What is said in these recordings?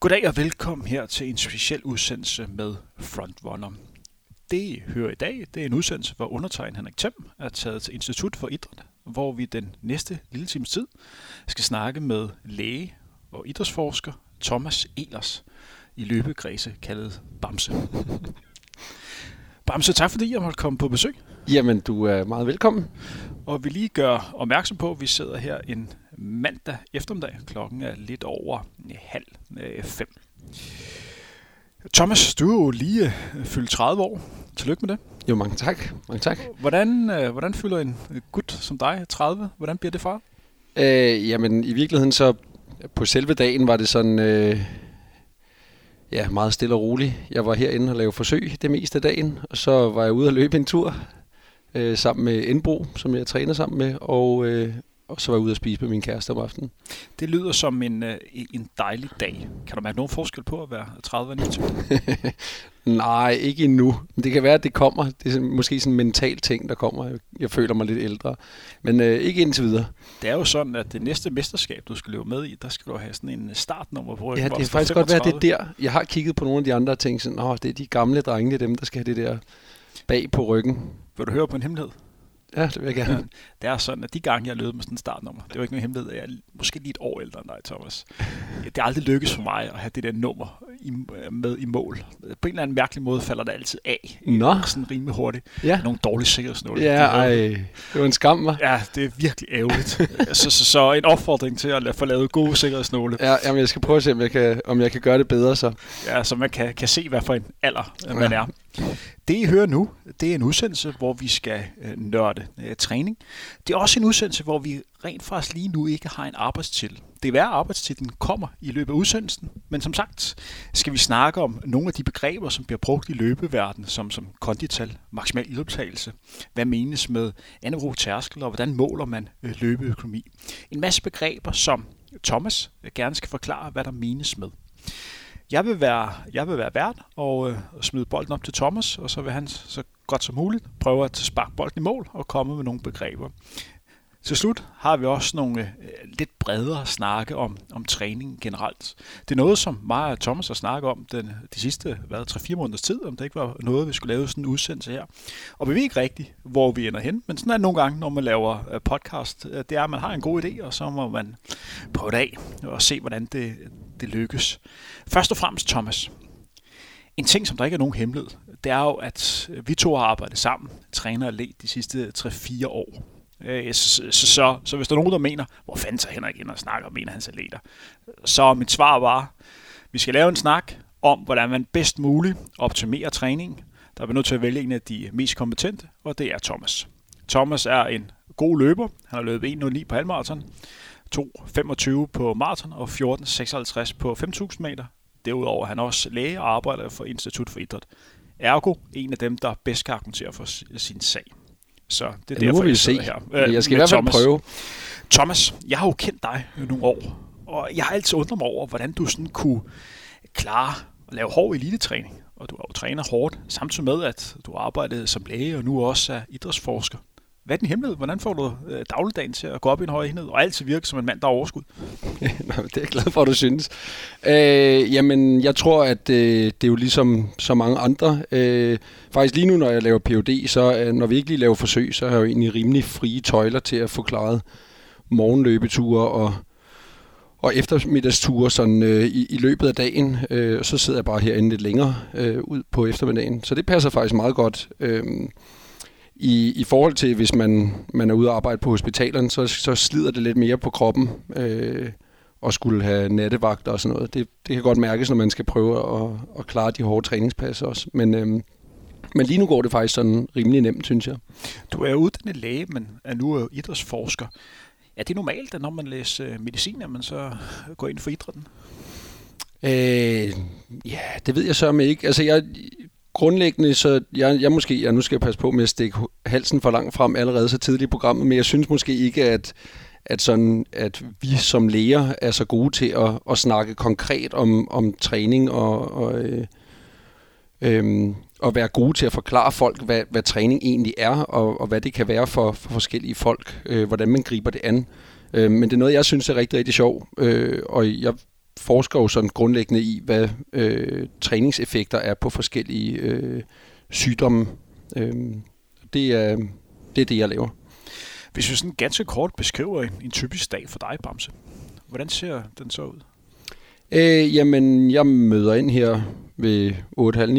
Goddag og velkommen her til en speciel udsendelse med Frontrunner. Det, I hører i dag, det er en udsendelse, hvor undertegnet Henrik Thiem er taget til Institut for Idræt, hvor vi den næste lille times tid skal snakke med læge og idrætsforsker Thomas Elers i løbegræse kaldet Bamse. Bamse, tak fordi jeg måtte komme på besøg. Jamen, du er meget velkommen. Og vi lige gør opmærksom på, at vi sidder her en mandag eftermiddag. Klokken er lidt over halv øh, fem. Thomas, du er jo lige øh, fyldt 30 år. Tillykke med det. Jo, mange tak. Mange tak. Hvordan, øh, hvordan fylder en gut som dig 30? Hvordan bliver det for? Øh, jamen, i virkeligheden så på selve dagen var det sådan... Øh, ja, meget stille og roligt. Jeg var herinde og lavede forsøg det meste af dagen, og så var jeg ude og løbe en tur øh, sammen med Indbro, som jeg træner sammen med, og, øh, og så var jeg ude og spise med min kæreste om aftenen. Det lyder som en, øh, en dejlig dag. Kan du mærke nogen forskel på at være 30 og 29? Nej, ikke endnu. Men det kan være, at det kommer. Det er måske sådan en mental ting, der kommer. Jeg føler mig lidt ældre. Men øh, ikke indtil videre. Det er jo sådan, at det næste mesterskab, du skal løbe med i, der skal du have sådan en startnummer på ryggen. Ja, det kan faktisk godt være, det er der. Jeg har kigget på nogle af de andre ting, sådan, Åh, det er de gamle drenge, det er dem, der skal have det der bag på ryggen. Vil du høre på en hemmelighed? Ja, det vil jeg gerne. Ja, det er sådan, at de gange, jeg løb med sådan en startnummer, det var ikke nogen hemmelighed, jeg måske lige et år ældre end dig, Thomas. Det er aldrig lykkes for mig at have det der nummer i, med i mål. På en eller anden mærkelig måde falder det altid af. Nå. Sådan rimelig hurtigt. Ja. Nogle dårlige sikkerhedsnåle. Ja, ej. Det var en skam, hva'? Ja, det er virkelig ærgerligt. så, så, så, en opfordring til at få lavet gode sikkerhedsnåle. Ja, jamen, jeg skal prøve at se, om jeg kan, om jeg kan gøre det bedre så. Ja, så man kan, kan se, hvad for en alder man ja. er. Det, I hører nu, det er en udsendelse, hvor vi skal øh, nørde øh, træning. Det er også en udsendelse, hvor vi rent faktisk lige nu ikke har en arbejdstitel. Det er værd, at arbejdstitlen kommer i løbet af udsendelsen, men som sagt skal vi snakke om nogle af de begreber, som bliver brugt i løbeverdenen, som, som kondital, maksimal ildoptagelse, hvad menes med anaerob tærskel, og hvordan måler man øh, løbeøkonomi. En masse begreber, som Thomas øh, gerne skal forklare, hvad der menes med. Jeg vil være, jeg vil være vært og øh, smide bolden op til Thomas, og så vil han så godt som muligt prøve at sparke bolden i mål og komme med nogle begreber. Til slut har vi også nogle øh, lidt bredere snakke om, om træning generelt. Det er noget, som mig og Thomas har snakket om den, de sidste 3-4 måneders tid, om det ikke var noget, vi skulle lave sådan en udsendelse her. Og vi ved ikke rigtigt, hvor vi ender hen, men sådan er det nogle gange, når man laver øh, podcast. Øh, det er, at man har en god idé, og så må man prøve det af og se, hvordan det, det lykkes. Først og fremmest, Thomas. En ting, som der ikke er nogen hemmelighed, det er jo, at øh, vi to har arbejdet sammen, træner og led de sidste 3-4 år. Øh, så, så, så, så hvis der er nogen, der mener, hvor fanden tager Henrik ind og snakker om en af hans atleter, så mit svar var, vi skal lave en snak om, hvordan man bedst muligt optimerer træningen. Der er vi nødt til at vælge en af de mest kompetente, og det er Thomas. Thomas er en god løber. Han har løbet 1.09 på halvmarathon, 2.25 på maraton og 14.56 på 5.000 meter. Derudover er han også læge og arbejder for Institut for Idræt. Ergo en af dem, der bedst kan argumentere for sin sag. Så det er ja, derfor, vi jeg se. her. Øh, jeg skal i hvert fald prøve. Thomas, jeg har jo kendt dig nogle år, og jeg har altid undret mig over, hvordan du sådan kunne klare at lave hård elitetræning. Og du har jo træner hårdt, samtidig med, at du arbejdet som læge og nu også er idrætsforsker. Hvad er din hemmelighed? Hvordan får du øh, dagligdagen til at gå op i en høj enhed og altid virke som en mand, der har overskud? Nå, det er jeg glad for, at du synes. Øh, jamen, jeg tror, at øh, det er jo ligesom så mange andre. Øh, faktisk lige nu, når jeg laver PhD, så øh, når vi ikke lige laver forsøg, så har jeg jo egentlig rimelig frie tøjler til at få klaret morgenløbeture og og eftermiddagsture sådan, øh, i, i løbet af dagen, øh, så sidder jeg bare herinde lidt længere øh, ud på eftermiddagen. Så det passer faktisk meget godt. Øh, i, I forhold til, hvis man, man er ude og arbejde på hospitalerne, så, så slider det lidt mere på kroppen øh, og skulle have nattevagter og sådan noget. Det, det kan godt mærkes, når man skal prøve at, at klare de hårde træningspas også. Men, øh, men lige nu går det faktisk sådan rimelig nemt, synes jeg. Du er uddannet læge, men er nu idrætsforsker. Er det normalt, at når man læser øh, medicin, at man så går ind for idrætten? Øh, ja, det ved jeg så ikke. Altså, jeg, grundlæggende, så jeg, jeg måske, jeg nu skal jeg passe på med at stikke halsen for langt frem allerede så tidligt i programmet, men jeg synes måske ikke, at, at, sådan, at vi som læger er så gode til at, at snakke konkret om, om træning og, og øh, øh, at være gode til at forklare folk, hvad, hvad træning egentlig er, og, og hvad det kan være for, for forskellige folk, øh, hvordan man griber det an. Øh, men det er noget, jeg synes er rigtig, rigtig sjovt, øh, og jeg forsker jo sådan grundlæggende i, hvad øh, træningseffekter er på forskellige øh, sygdomme. Øh, det, er, det er det, jeg laver. Hvis vi sådan ganske kort beskriver en, en typisk dag for dig, Bamse, hvordan ser den så ud? Øh, jamen, jeg møder ind her ved 8.30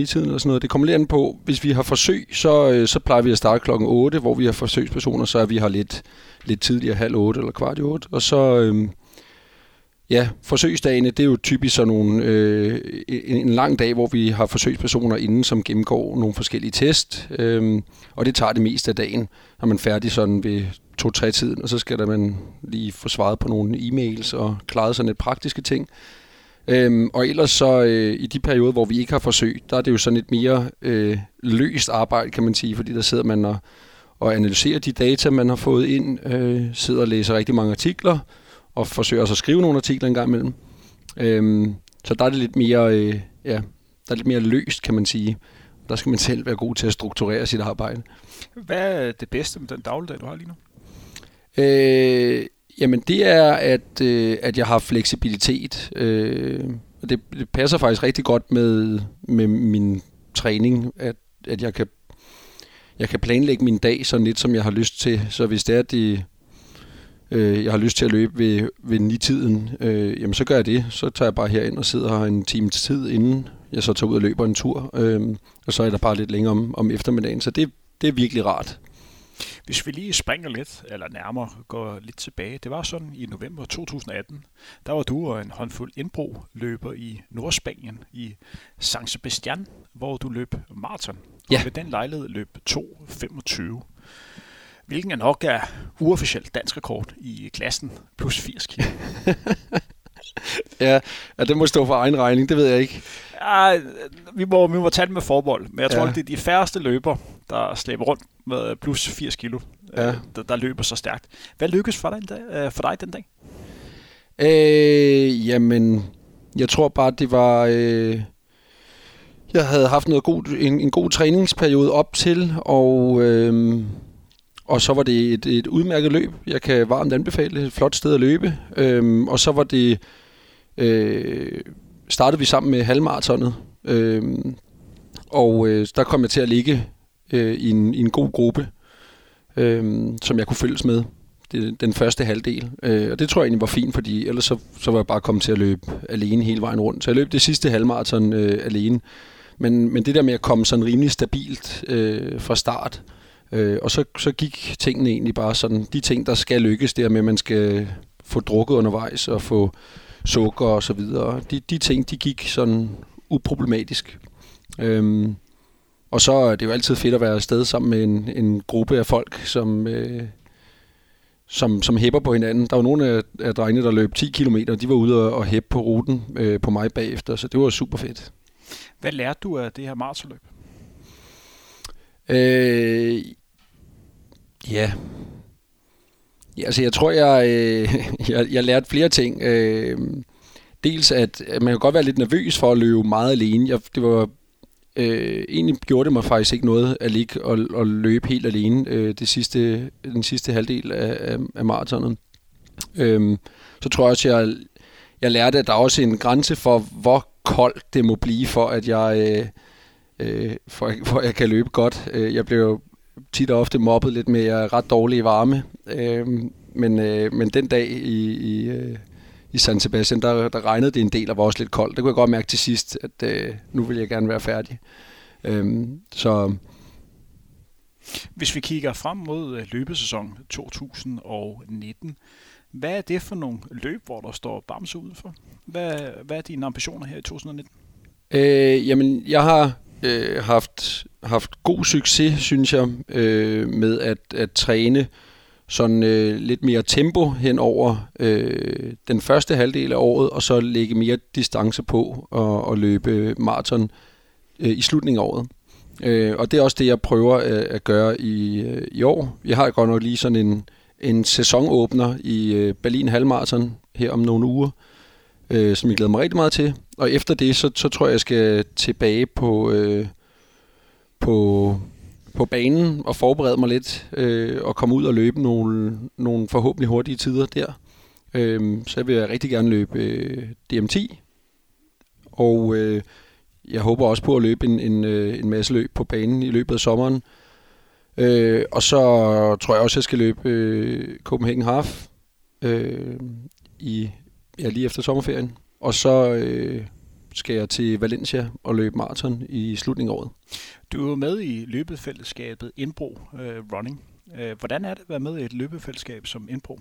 tiden eller sådan noget. Det kommer lidt an på, hvis vi har forsøg, så, øh, så plejer vi at starte klokken 8, hvor vi har forsøgspersoner, så er vi her lidt, lidt tidligere, halv 8 eller kvart i 8. Og så, øh, ja, forsøgsdagene, det er jo typisk sådan nogle, øh, en, en lang dag, hvor vi har forsøgspersoner inden, som gennemgår nogle forskellige test. Øh, og det tager det meste af dagen, når man er færdig sådan ved 2-3 tiden, og så skal der man lige få svaret på nogle e-mails og klaret sådan lidt praktiske ting. Øhm, og ellers så øh, i de perioder, hvor vi ikke har forsøg, der er det jo sådan et mere øh, løst arbejde, kan man sige, fordi der sidder man og, og analyserer de data, man har fået ind, øh, sidder og læser rigtig mange artikler, og forsøger også at skrive nogle artikler en gang imellem. Øhm, så der er det lidt mere, øh, ja, der er lidt mere løst, kan man sige. Der skal man selv være god til at strukturere sit arbejde. Hvad er det bedste med den dagligdag, du har lige nu? Øh, Jamen det er, at, øh, at jeg har fleksibilitet. Øh, og det, det passer faktisk rigtig godt med, med min træning, at, at jeg, kan, jeg kan planlægge min dag sådan lidt, som jeg har lyst til. Så hvis det er, at det, øh, jeg har lyst til at løbe ved, ved ni-tiden, øh, jamen så gør jeg det. Så tager jeg bare herind og sidder her en times tid, inden jeg så tager ud og løber en tur. Øh, og så er der bare lidt længere om, om eftermiddagen. Så det, det er virkelig rart. Hvis vi lige springer lidt, eller nærmere går lidt tilbage. Det var sådan i november 2018, der var du og en håndfuld indbro løber i Nordspanien, i San Sebastian, hvor du løb maraton. Ja. Og ved den lejlighed løb 2.25. Hvilken er nok er uofficielt dansk rekord i klassen plus 80 kg. ja, ja, det må stå for egen regning, det ved jeg ikke. Ja, vi må, vi må tage det med forbold, men jeg tror, ja. det er de færreste løber, der slæber rundt med plus 80 kilo, ja. øh, der, der løber så stærkt. Hvad lykkedes for dig, øh, for dig den dag? Øh, jamen, jeg tror bare, det var... Øh, jeg havde haft noget god, en, en god træningsperiode op til, og, øh, og så var det et, et udmærket løb. Jeg kan varmt anbefale et flot sted at løbe. Øhm, og så var det... Øh, startede vi sammen med halvmaratonet, Øhm, og øh, der kom jeg til at ligge øh, i, en, i en god gruppe, øh, som jeg kunne følges med det, den første halvdel. Øh, og det tror jeg egentlig var fint, fordi ellers så, så var jeg bare kommet til at løbe alene hele vejen rundt. Så jeg løb det sidste halvmarathon øh, alene. Men, men det der med at komme sådan rimelig stabilt øh, fra start, øh, og så, så gik tingene egentlig bare sådan, de ting, der skal lykkes, der med, at man skal få drukket undervejs og få sukker og så videre, de, de ting, de gik sådan uproblematisk. Øhm, og så er det jo altid fedt at være afsted sammen med en, en gruppe af folk, som, øh, som, som hæpper på hinanden. Der var nogle af, af drengene, der løb 10 km, og de var ude og, og hæppe på ruten øh, på mig bagefter, så det var super fedt. Hvad lærte du af det her maratonløb? Øh, ja. ja, altså jeg tror, jeg, øh, jeg, jeg lærte flere ting. Øh, dels at, man kan godt være lidt nervøs for at løbe meget alene. Jeg, det var øh, egentlig gjorde det mig faktisk ikke noget at ligge og, og løbe helt alene øh, det sidste, den sidste halvdel af, af, af maratonet. Øh, så tror jeg også, jeg, jeg lærte, at der er også en grænse for, hvor koldt det må blive, for at jeg, øh, øh, for, for jeg kan løbe godt. Øh, jeg blev tit og ofte mobbet lidt med, ret dårlig i varme. Øh, men, øh, men den dag i, i, øh, i San Sebastian, der, der regnede det en del og var også lidt koldt. Det kunne jeg godt mærke til sidst, at øh, nu vil jeg gerne være færdig. Øhm, så hvis vi kigger frem mod øh, løbesæson 2019, hvad er det for nogle løb, hvor der står Bamse udenfor? Hvad, hvad er dine ambitioner her i 2019? Øh, jamen, jeg har øh, haft, haft god succes, synes jeg, øh, med at, at træne sådan øh, lidt mere tempo hen over øh, den første halvdel af året, og så lægge mere distance på og, og løbe maraton øh, i slutningen af året. Øh, og det er også det, jeg prøver øh, at gøre i, øh, i år. Jeg har godt nok lige sådan en, en sæsonåbner i øh, Berlin Halvmarathon her om nogle uger, øh, øh, som jeg glæder mig rigtig meget til. Og efter det, så, så tror jeg, jeg skal tilbage på, øh, på på banen og forberede mig lidt øh, og komme ud og løbe nogle, nogle forhåbentlig hurtige tider der. Øh, så vil jeg rigtig gerne løbe øh, DM10. Og øh, jeg håber også på at løbe en, en, øh, en masse løb på banen i løbet af sommeren. Øh, og så tror jeg også, at jeg skal løbe øh, Copenhagen Half øh, i, ja, lige efter sommerferien. Og så øh, skal jeg til Valencia og løbe maraton i slutningen af året. Du er med i løbefællesskabet Indbro øh, Running. Øh, hvordan er det at være med i et løbefællesskab som Indbro?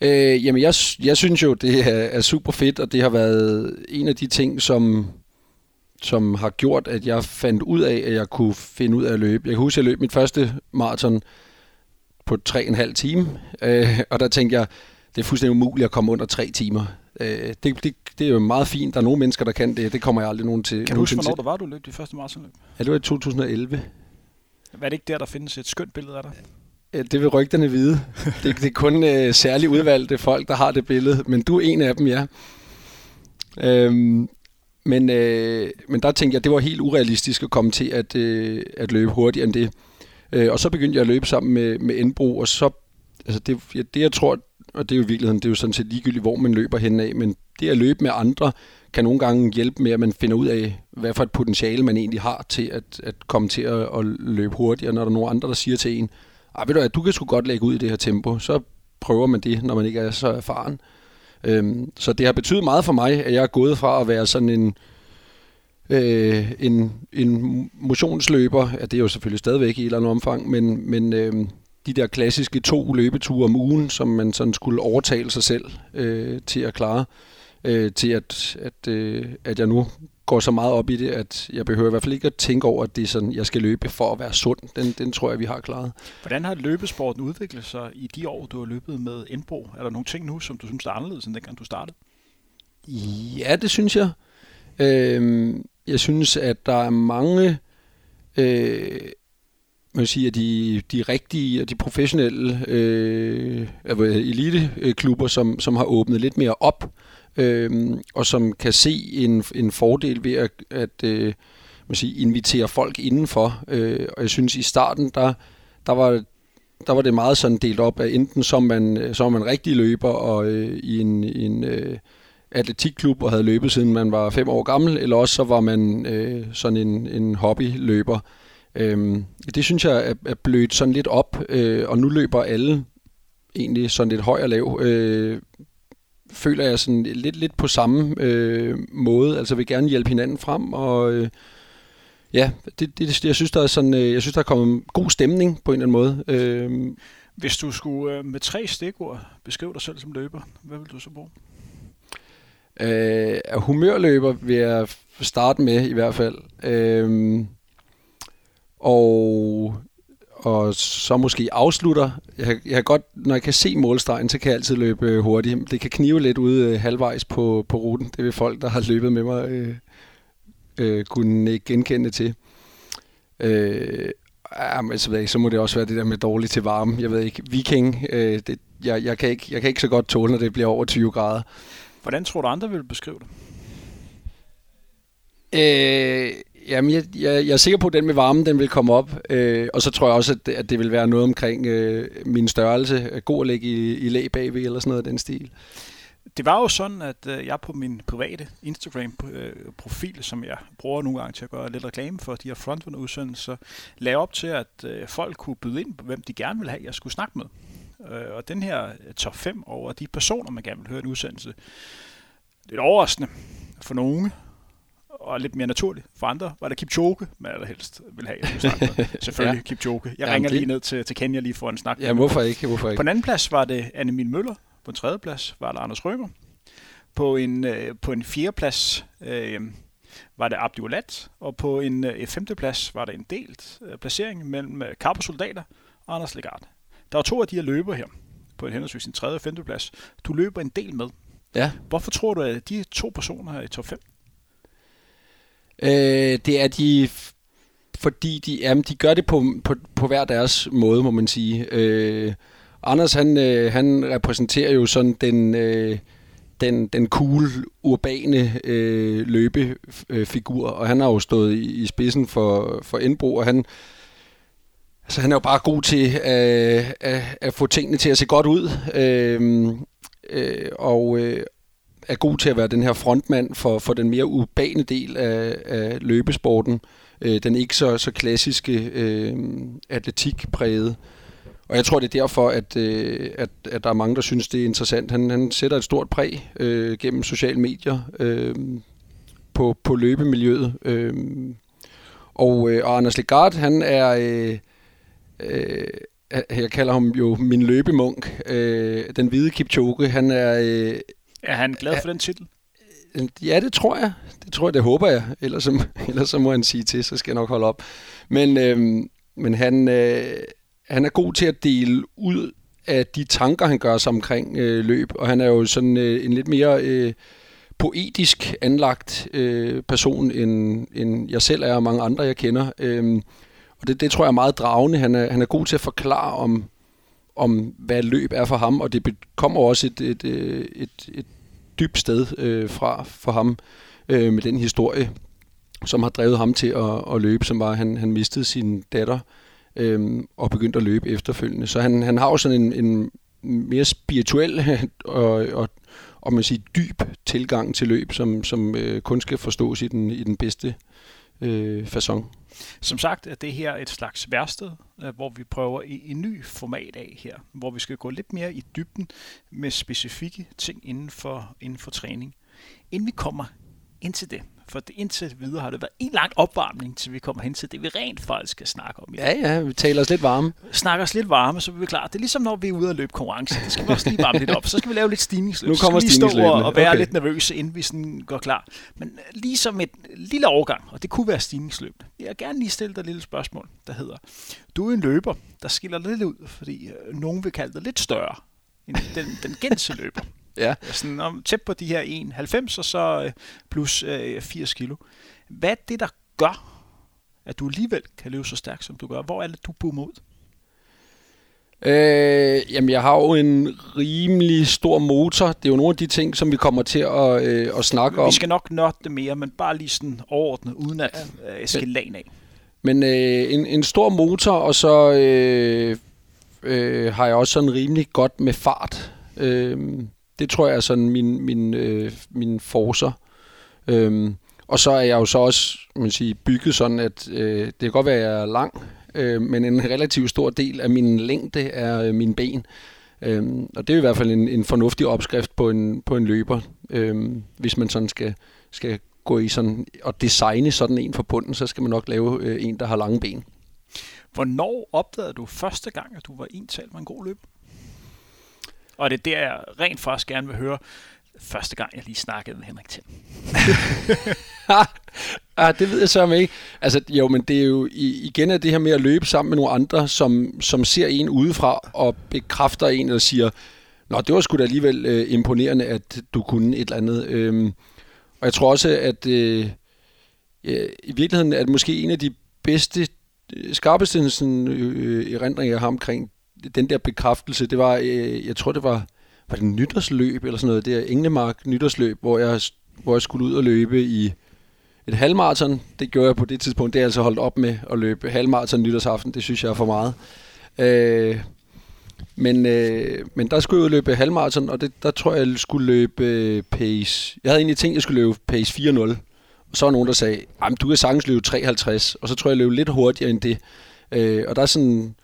Øh, jamen, jeg, jeg synes jo, det er, er super fedt, og det har været en af de ting, som, som har gjort, at jeg fandt ud af, at jeg kunne finde ud af at løbe. Jeg kan huske, at jeg løb mit første maraton på tre og en halv time, øh, og der tænkte jeg, det er fuldstændig umuligt at komme under tre timer. Øh, det, det, det er jo meget fint. Der er nogle mennesker, der kan det. Det kommer jeg aldrig nogen til. Kan du huske, hvornår der var, du løb de første maratonløb? Ja, det var i 2011. Hvad er det ikke der, der findes et skønt billede af dig? Det vil rygterne vide. Det, det er kun øh, særligt udvalgte folk, der har det billede, men du er en af dem, ja. Øhm, men, øh, men der tænkte jeg, det var helt urealistisk at komme til at, øh, at løbe hurtigere end det. Øh, og så begyndte jeg at løbe sammen med, med Enbro, og så, altså det, det jeg tror, og det er jo i virkeligheden, det er jo sådan set ligegyldigt, hvor man løber hen af, men det at løbe med andre, kan nogle gange hjælpe med, at man finder ud af, hvad for et potentiale man egentlig har til at, at komme til at, at løbe hurtigere, når der er nogle andre, der siger til en, ah, ved du at du kan sgu godt lægge ud i det her tempo, så prøver man det, når man ikke er så erfaren. Øhm, så det har betydet meget for mig, at jeg er gået fra at være sådan en, øh, en, en motionsløber, ja, det er jo selvfølgelig stadigvæk i et eller andet omfang, men, men øh, de der klassiske to løbeture om ugen, som man sådan skulle overtale sig selv øh, til at klare, øh, til at, at, øh, at jeg nu går så meget op i det, at jeg behøver i hvert fald ikke at tænke over, at det er sådan, jeg skal løbe for at være sund. Den, den tror jeg, vi har klaret. Hvordan har løbesporten udviklet sig i de år, du har løbet med Indbro? Er der nogle ting nu, som du synes er anderledes, end dengang du startede? Ja, det synes jeg. Øh, jeg synes, at der er mange øh, man sige, at de, de rigtige og de professionelle øh, altså, eliteklubber, som, som har åbnet lidt mere op, øh, og som kan se en, en fordel ved at, at øh, man sige, invitere folk indenfor. Øh, og jeg synes, i starten, der, der var der var det meget sådan delt op, af enten som man, som man rigtig løber og øh, i en, en øh, atletikklub og havde løbet siden man var fem år gammel, eller også så var man øh, sådan en, en hobbyløber. Øhm, det synes jeg er, er blødt sådan lidt op, øh, og nu løber alle egentlig sådan lidt høj og lav. Øh, føler jeg sådan lidt, lidt på samme øh, måde, altså vil gerne hjælpe hinanden frem, og øh, ja, det, det, jeg synes, der er sådan, øh, jeg synes, der er kommet god stemning på en eller anden måde. Øh, Hvis du skulle øh, med tre stikord beskrive dig selv som løber, hvad vil du så bruge? Øh, humørløber vil jeg starte med i hvert fald. Øh, og, og så måske afslutter. Jeg, jeg kan godt, når jeg kan se målstregen, så kan jeg altid løbe øh, hurtigt. Det kan knive lidt ude øh, halvvejs på, på ruten. Det vil folk, der har løbet med mig, øh, øh, kunne ikke genkende til. Øh, Ja, men så, ved jeg, så må det også være det der med dårligt til varme. Jeg ved ikke, viking, øh, det, jeg, jeg, kan ikke, jeg kan ikke så godt tåle, når det bliver over 20 grader. Hvordan tror du andre vil beskrive det? Øh, jamen, jeg, jeg, jeg er sikker på, at den med varmen, den vil komme op. Øh, og så tror jeg også, at det, at det vil være noget omkring øh, min størrelse. God at ligge i, i lag bagved, eller sådan noget af den stil. Det var jo sådan, at øh, jeg på min private Instagram-profil, øh, som jeg bruger nogle gange til at gøre lidt reklame for de her frontrunner-udsendelser, lagde op til, at øh, folk kunne byde ind på, hvem de gerne ville have, jeg skulle snakke med. Øh, og den her øh, top 5 over de personer, man gerne vil høre en udsendelse, lidt overraskende for nogle, og lidt mere naturligt. For andre var det Kipchoge, man allerhelst vil have. Selvfølgelig ja. Kipchoge. Jeg ja, ringer det... lige ned til, til Kenya lige for en snak. Ja, hvorfor ikke? Hvorfor ikke? På en anden plads var det Anne Møller. På en tredje plads var det Anders Rømer. På en, øh, på en fjerde plads øh, var det Abdi Olat, og på en øh, femte plads var det en delt øh, placering mellem øh, Soldater og Anders Legard. Der var to af de her løber her, på en henholdsvis en tredje og femte plads. Du løber en del med. Ja. Hvorfor tror du, at de to personer er i top 5? Øh, det er de, fordi de, jamen, de gør det på, på, på hver deres måde, må man sige. Øh, Anders, han, øh, han repræsenterer jo sådan den... Øh, den, den cool, urbane øh, løbefigur, og han har jo stået i, i spidsen for, for Indbro, og han, altså, han er jo bare god til øh, at, at få tingene til at se godt ud. Øh, øh, og øh, er god til at være den her frontmand for, for den mere urbane del af, af løbesporten. Øh, den ikke så, så klassiske øh, atletikpræget. Og jeg tror, det er derfor, at, øh, at, at der er mange, der synes, det er interessant. Han, han sætter et stort præg øh, gennem sociale medier øh, på, på løbemiljøet. Øh, og, øh, og Anders Legard, han er... Øh, øh, jeg kalder ham jo min løbemunk. Øh, den hvide Kipchoge, han er... Øh, er han glad for den titel? Ja, det tror jeg. Det tror jeg, det håber jeg. Ellers, ellers så må han sige til, så skal jeg nok holde op. Men, øh, men han, øh, han er god til at dele ud af de tanker, han gør sig omkring øh, løb. Og han er jo sådan øh, en lidt mere øh, poetisk anlagt øh, person, end, end jeg selv er og mange andre, jeg kender. Øh, og det, det tror jeg er meget dragende. Han er, han er god til at forklare om, om, hvad løb er for ham, og det kommer også et, et, et, et, et dybt sted øh, fra for ham øh, med den historie, som har drevet ham til at, at løbe, som var, at han, han mistede sin datter øh, og begyndte at løbe efterfølgende. Så han, han har jo sådan en, en mere spirituel og, og, og man siger, dyb tilgang til løb, som, som øh, kun skal forstås i den, i den bedste øh, Øh, façon. Som sagt er det her et slags værsted, øh, hvor vi prøver i en ny format af her, hvor vi skal gå lidt mere i dybden med specifikke ting inden for, inden for træning. Inden vi kommer ind til det, for det, indtil videre har det været en lang opvarmning, til vi kommer hen til det, vi rent faktisk skal snakke om. I ja, ja, vi taler os lidt varme. Snakker os lidt varme, så er vi klar. Det er ligesom, når vi er ude at løbe konkurrence. Det skal vi også lige varme lidt op. Så skal vi lave lidt stigningsløb. Nu kommer så skal vi stå og, og være okay. lidt nervøse, inden vi sådan går klar. Men ligesom et lille overgang, og det kunne være stigningsløb. Jeg vil gerne lige stille dig et lille spørgsmål, der hedder, du er en løber, der skiller lidt ud, fordi øh, nogen vil kalde dig lidt større end den, den gense løber. Ja. Sådan om, tæt på de her 1,90 og så øh, plus øh, 80 kilo. Hvad er det, der gør, at du alligevel kan løbe så stærkt, som du gør? Hvor er det, du boomer ud? Øh, jamen, jeg har jo en rimelig stor motor. Det er jo nogle af de ting, som vi kommer til at, øh, at snakke om. Vi skal nok nørde det mere, men bare lige sådan overordnet, uden at øh, skille lagen af. Men øh, en, en stor motor, og så øh, øh, har jeg også sådan rimelig godt med fart. Øh, det tror jeg er sådan min, min, øh, min forser. Øhm, og så er jeg jo så også man sige, bygget sådan, at øh, det kan godt være, at jeg er lang, øh, men en relativt stor del af min længde er øh, mine ben. Øhm, og det er i hvert fald en, en fornuftig opskrift på en, på en løber, øhm, hvis man sådan skal, skal gå i sådan og designe sådan en for bunden, så skal man nok lave øh, en, der har lange ben. Hvornår opdagede du første gang, at du var tal med en god løber? Og det er der, jeg rent faktisk gerne vil høre, første gang, jeg lige snakkede med Henrik Thiem. ah, det ved jeg så ikke. Altså, jo, men det er jo igen er det her med at løbe sammen med nogle andre, som, som ser en udefra og bekræfter en og siger, Nå, det var sgu da alligevel øh, imponerende, at du kunne et eller andet. Øhm, og jeg tror også, at øh, i virkeligheden er det måske en af de bedste, øh, skarpeste sådan, øh, øh, erindringer, jeg har omkring den der bekræftelse, det var, øh, jeg tror det var, var det nytårsløb eller sådan noget, det er Englemark nytårsløb, hvor jeg, hvor jeg skulle ud og løbe i et halvmarathon. Det gjorde jeg på det tidspunkt. Det er altså holdt op med at løbe halvmarathon nytårsaften. Det synes jeg er for meget. Øh, men, øh, men der skulle jeg løbe halvmarathon, og det, der tror jeg, jeg skulle løbe øh, pace. Jeg havde egentlig tænkt, at jeg skulle løbe pace 4.0. Og så var nogen, der sagde, at du kan sagtens løbe 53. Og så tror jeg, jeg løb lidt hurtigere end det. Øh, og der er sådan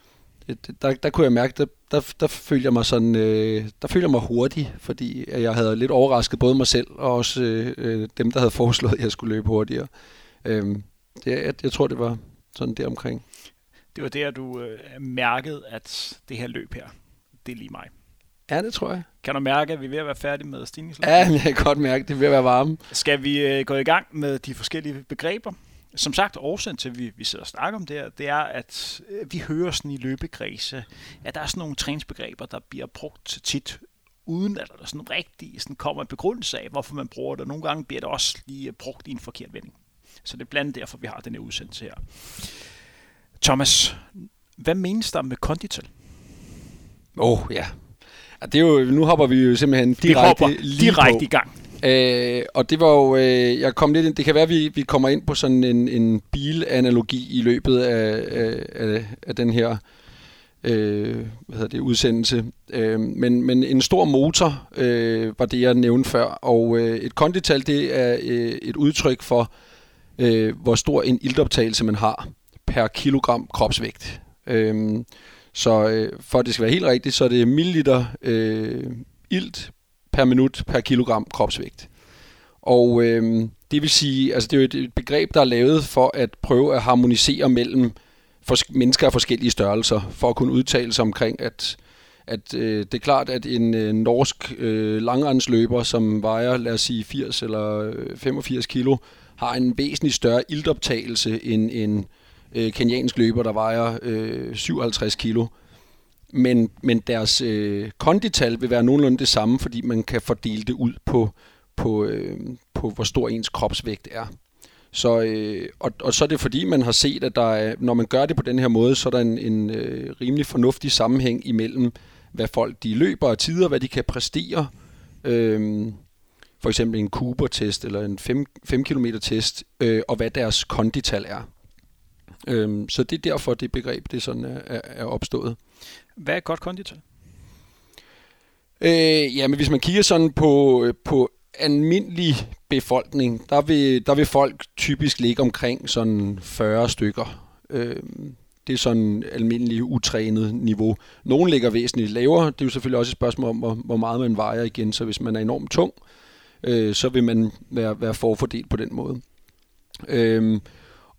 der, der kunne jeg mærke, der, der, der følte jeg mig sådan, øh, der følte jeg mig hurtig, fordi jeg havde lidt overrasket både mig selv og også øh, øh, dem, der havde foreslået, at jeg skulle løbe hurtigere. Øh, det, jeg, jeg tror, det var sådan der omkring. Det var der, du øh, mærkede, at det her løb her, det er lige mig. Ja, det tror jeg. Kan du mærke, at vi er ved at være færdige med stigningsløb? Ja, jeg kan godt mærke, at det er ved at være varme. Skal vi øh, gå i gang med de forskellige begreber? Som sagt, årsagen til, at vi, vi sidder og snakker om det her, det er, at øh, vi hører sådan i løbekredse, at der er sådan nogle træningsbegreber, der bliver brugt tit uden at der sådan rigtig sådan kommer en begrundelse af, hvorfor man bruger det. Nogle gange bliver det også lige brugt i en forkert vending. Så det er blandt derfor, vi har den her udsendelse her. Thomas, hvad menes der med kondital? Åh, oh, ja. Det er jo, nu hopper vi jo simpelthen direkte, direkte i gang. Øh, og det var jo, øh, jeg kom lidt ind, det kan være, at vi, vi kommer ind på sådan en, en bilanalogi i løbet af, af, af, af den her øh, hvad hedder det, udsendelse. Øh, men, men en stor motor øh, var det, jeg nævnte før, og øh, et kondital, det er øh, et udtryk for, øh, hvor stor en iltoptagelse man har per kilogram kropsvægt. Øh, så øh, for at det skal være helt rigtigt, så er det milliliter øh, ilt per minut per kilogram kropsvægt. Og øh, det vil sige, altså det er jo et begreb, der er lavet for at prøve at harmonisere mellem for mennesker af forskellige størrelser, for at kunne udtale sig omkring, at, at øh, det er klart, at en øh, norsk øh, langrendsløber, som vejer, lad os sige, 80 eller øh, 85 kilo, har en væsentlig større iltoptagelse end en øh, kenyansk løber, der vejer øh, 57 kilo. Men, men deres øh, kondital vil være nogenlunde det samme, fordi man kan fordele det ud på, på, øh, på hvor stor ens kropsvægt er. Så, øh, og, og så er det fordi, man har set, at der er, når man gør det på den her måde, så er der en, en øh, rimelig fornuftig sammenhæng imellem, hvad folk de løber og tider, hvad de kan præstere. Øh, for eksempel en Cooper-test eller en 5, 5 km test, øh, og hvad deres kondital er. Øh, så det er derfor, det begreb det sådan er, er, er opstået. Hvad er et godt kondital? Øh, ja, men hvis man kigger sådan på, øh, på almindelig befolkning, der vil, der vil folk typisk ligge omkring sådan 40 stykker. Øh, det er sådan almindelig utrænet niveau. Nogle ligger væsentligt lavere. Det er jo selvfølgelig også et spørgsmål om, hvor, hvor meget man vejer igen. Så hvis man er enormt tung, øh, så vil man være, være forfordelt på den måde. Øh,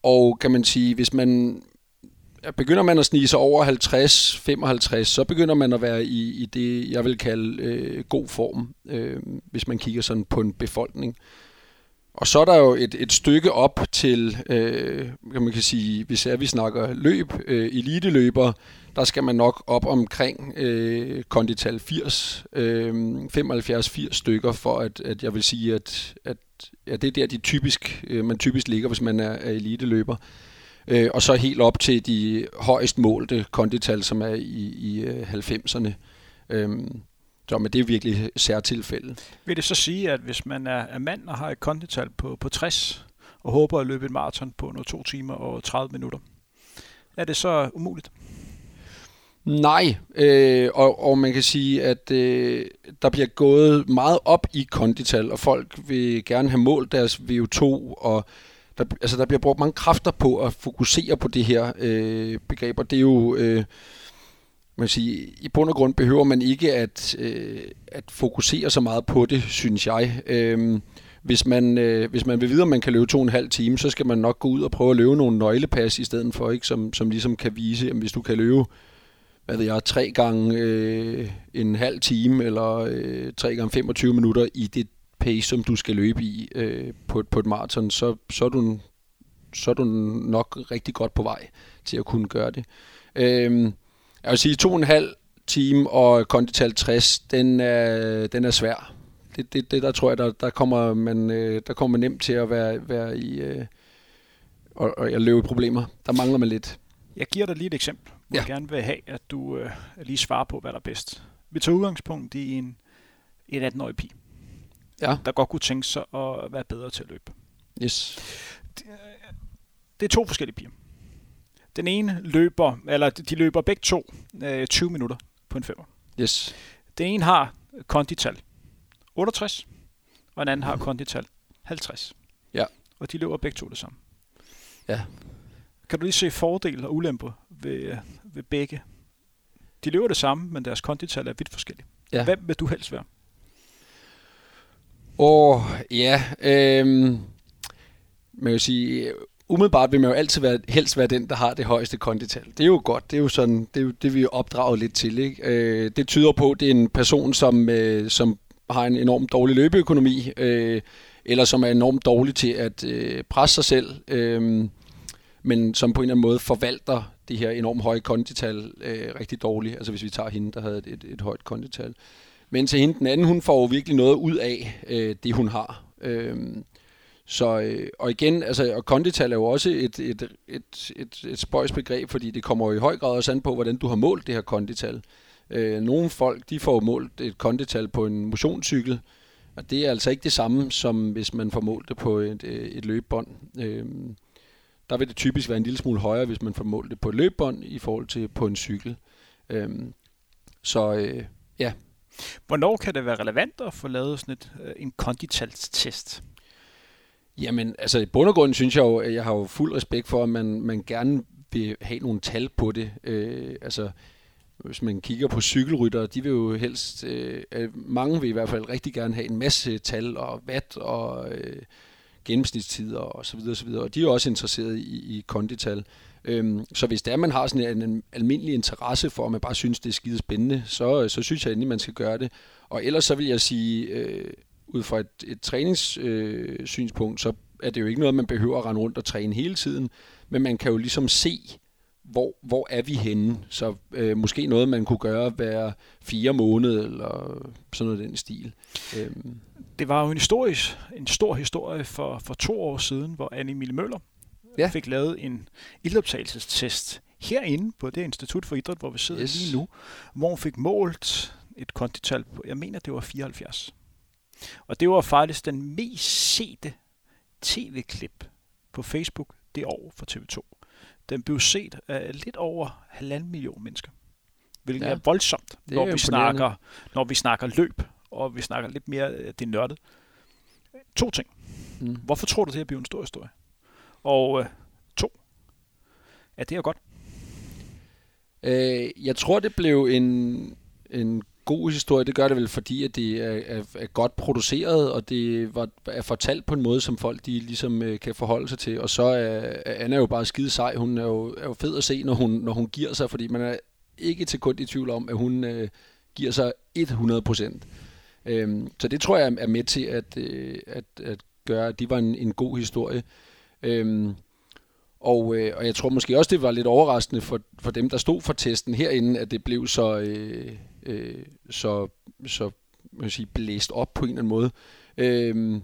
og kan man sige, hvis man begynder man at snige sig over 50-55, så begynder man at være i, i det, jeg vil kalde øh, god form, øh, hvis man kigger sådan på en befolkning. Og så er der jo et, et stykke op til, øh, kan man kan sige, hvis er, vi snakker løb, øh, eliteløber, der skal man nok op omkring øh, kondital 80, øh, 75-80 stykker, for at, at jeg vil sige, at, at ja, det er der, de typisk, øh, man typisk ligger, hvis man er, er eliteløber øh, og så helt op til de højst målte kondital, som er i, i 90'erne. Øh, øhm, så men det er virkelig særtilfælde. Vil det så sige, at hvis man er, er mand og har et kondital på, på 60, og håber at løbe et maraton på noget to timer og 30 minutter, er det så umuligt? Nej, øh, og, og man kan sige, at øh, der bliver gået meget op i kondital, og folk vil gerne have målt deres VO2, og der, altså, der bliver brugt mange kræfter på at fokusere på det her øh, og Det er jo... Øh, man sige, i bund og grund behøver man ikke at, øh, at fokusere så meget på det, synes jeg. Øh, hvis man, øh, hvis man vil vide, om man kan løbe to og en halv time, så skal man nok gå ud og prøve at løbe nogle nøglepas i stedet for, ikke, som, som ligesom kan vise, at hvis du kan løbe hvad ved jeg, tre gange øh, en halv time, eller øh, tre gange 25 minutter i det pace, som du skal løbe i øh, på, på et maraton, så, så, er du, så er du nok rigtig godt på vej til at kunne gøre det. Øh, jeg vil sige, to og en halv time og kondital 60, den er, den er svær. Det, det, det der tror jeg, der, der, kommer man, øh, der kommer man nemt til at være, være i øh, og, og jeg løbe problemer. Der mangler man lidt. Jeg giver dig lige et eksempel, hvor ja. jeg gerne vil have, at du øh, lige svarer på, hvad der er bedst. Vi tager udgangspunkt i en, en 18-årig pige ja. der godt kunne tænke sig at være bedre til at løbe. Yes. Det, det er to forskellige piger. Den ene løber, eller de løber begge to øh, 20 minutter på en femmer. Yes. Den ene har kondital 68, og den anden har kondital 50. Ja. Og de løber begge to det samme. Ja. Kan du lige se fordele og ulemper ved, ved begge? De løber det samme, men deres kondital er vidt forskellige. Ja. Hvem vil du helst være? Åh, oh, ja. Øhm, man vil sige, umiddelbart vil man jo altid være, helst være den, der har det højeste kondital. Det er jo godt. Det er jo sådan, det, er jo, det vi er opdraget lidt til. Ikke? Øh, det tyder på, at det er en person, som, øh, som har en enormt dårlig løbeøkonomi, øh, eller som er enormt dårlig til at øh, presse sig selv, øh, men som på en eller anden måde forvalter det her enormt høje kondital øh, rigtig dårligt. Altså hvis vi tager hende, der havde et, et, et højt kondital. Øh, men til hende den anden, hun får jo virkelig noget ud af øh, det, hun har. Øh, så, øh, og igen, altså, og kondital er jo også et, et, et, et, et spøjs begreb, fordi det kommer jo i høj grad også an på, hvordan du har målt det her kondital. Øh, nogle folk, de får målt et kondital på en motionscykel, og det er altså ikke det samme, som hvis man får målt det på et, øh, et løbebånd. Øh, der vil det typisk være en lille smule højere, hvis man får målt det på et løbebånd i forhold til på en cykel. Øh, så øh, ja. Hvornår kan det være relevant at få lavet sådan et, øh, en konditalstest? Jamen, altså i bund og grund synes jeg jo, at jeg har jo fuld respekt for, at man, man gerne vil have nogle tal på det. Øh, altså, hvis man kigger på cykelryttere, de vil jo helst, øh, mange vil i hvert fald rigtig gerne have en masse tal og watt og øh, gennemsnitstider og så videre, og så videre. Og de er også interesseret i, i kondital. Øhm, så hvis det er, man har sådan en, en almindelig interesse for, at man bare synes, det er skide spændende, så, øh, så synes jeg endelig, man skal gøre det. Og ellers så vil jeg sige, øh, ud fra et, et træningssynspunkt, øh, så er det jo ikke noget, man behøver at rende rundt og træne hele tiden, men man kan jo ligesom se, hvor, hvor er vi henne? Så øh, måske noget, man kunne gøre hver fire måneder, eller sådan noget den stil. Øhm. Det var jo en, historisk, en stor historie for, for to år siden, hvor Annie Mille Møller ja. fik lavet en ildoptagelsestest herinde på det Institut for Idræt, hvor vi sidder yes. lige nu, hvor hun fik målt et kontital på, jeg mener, det var 74. Og det var faktisk den mest sete tv-klip på Facebook det år for TV2. Den blev set af lidt over halvanden million mennesker. Hvilket ja, er voldsomt, det når, er vi snakker, når vi snakker løb, og vi snakker lidt mere øh, det nørdet. To ting. Mm. Hvorfor tror du, det her bliver en stor historie? Og øh, to, Ja, det er godt? Øh, jeg tror, det blev en, en god historie. Det gør det vel, fordi at det er, er, er godt produceret, og det var, er fortalt på en måde, som folk de ligesom øh, kan forholde sig til. Og så er, er Anna jo bare skide sej. Hun er jo, er jo fed at se, når hun, når hun giver sig, fordi man er ikke til kun i tvivl om, at hun øh, giver sig 100 procent. Øhm, så det tror jeg er med til at, øh, at, at gøre, at det var en, en god historie. Øhm, og, øh, og jeg tror måske også, det var lidt overraskende for, for dem, der stod for testen herinde, at det blev så, øh, øh, så, så man sige, blæst op på en eller anden måde. Øh,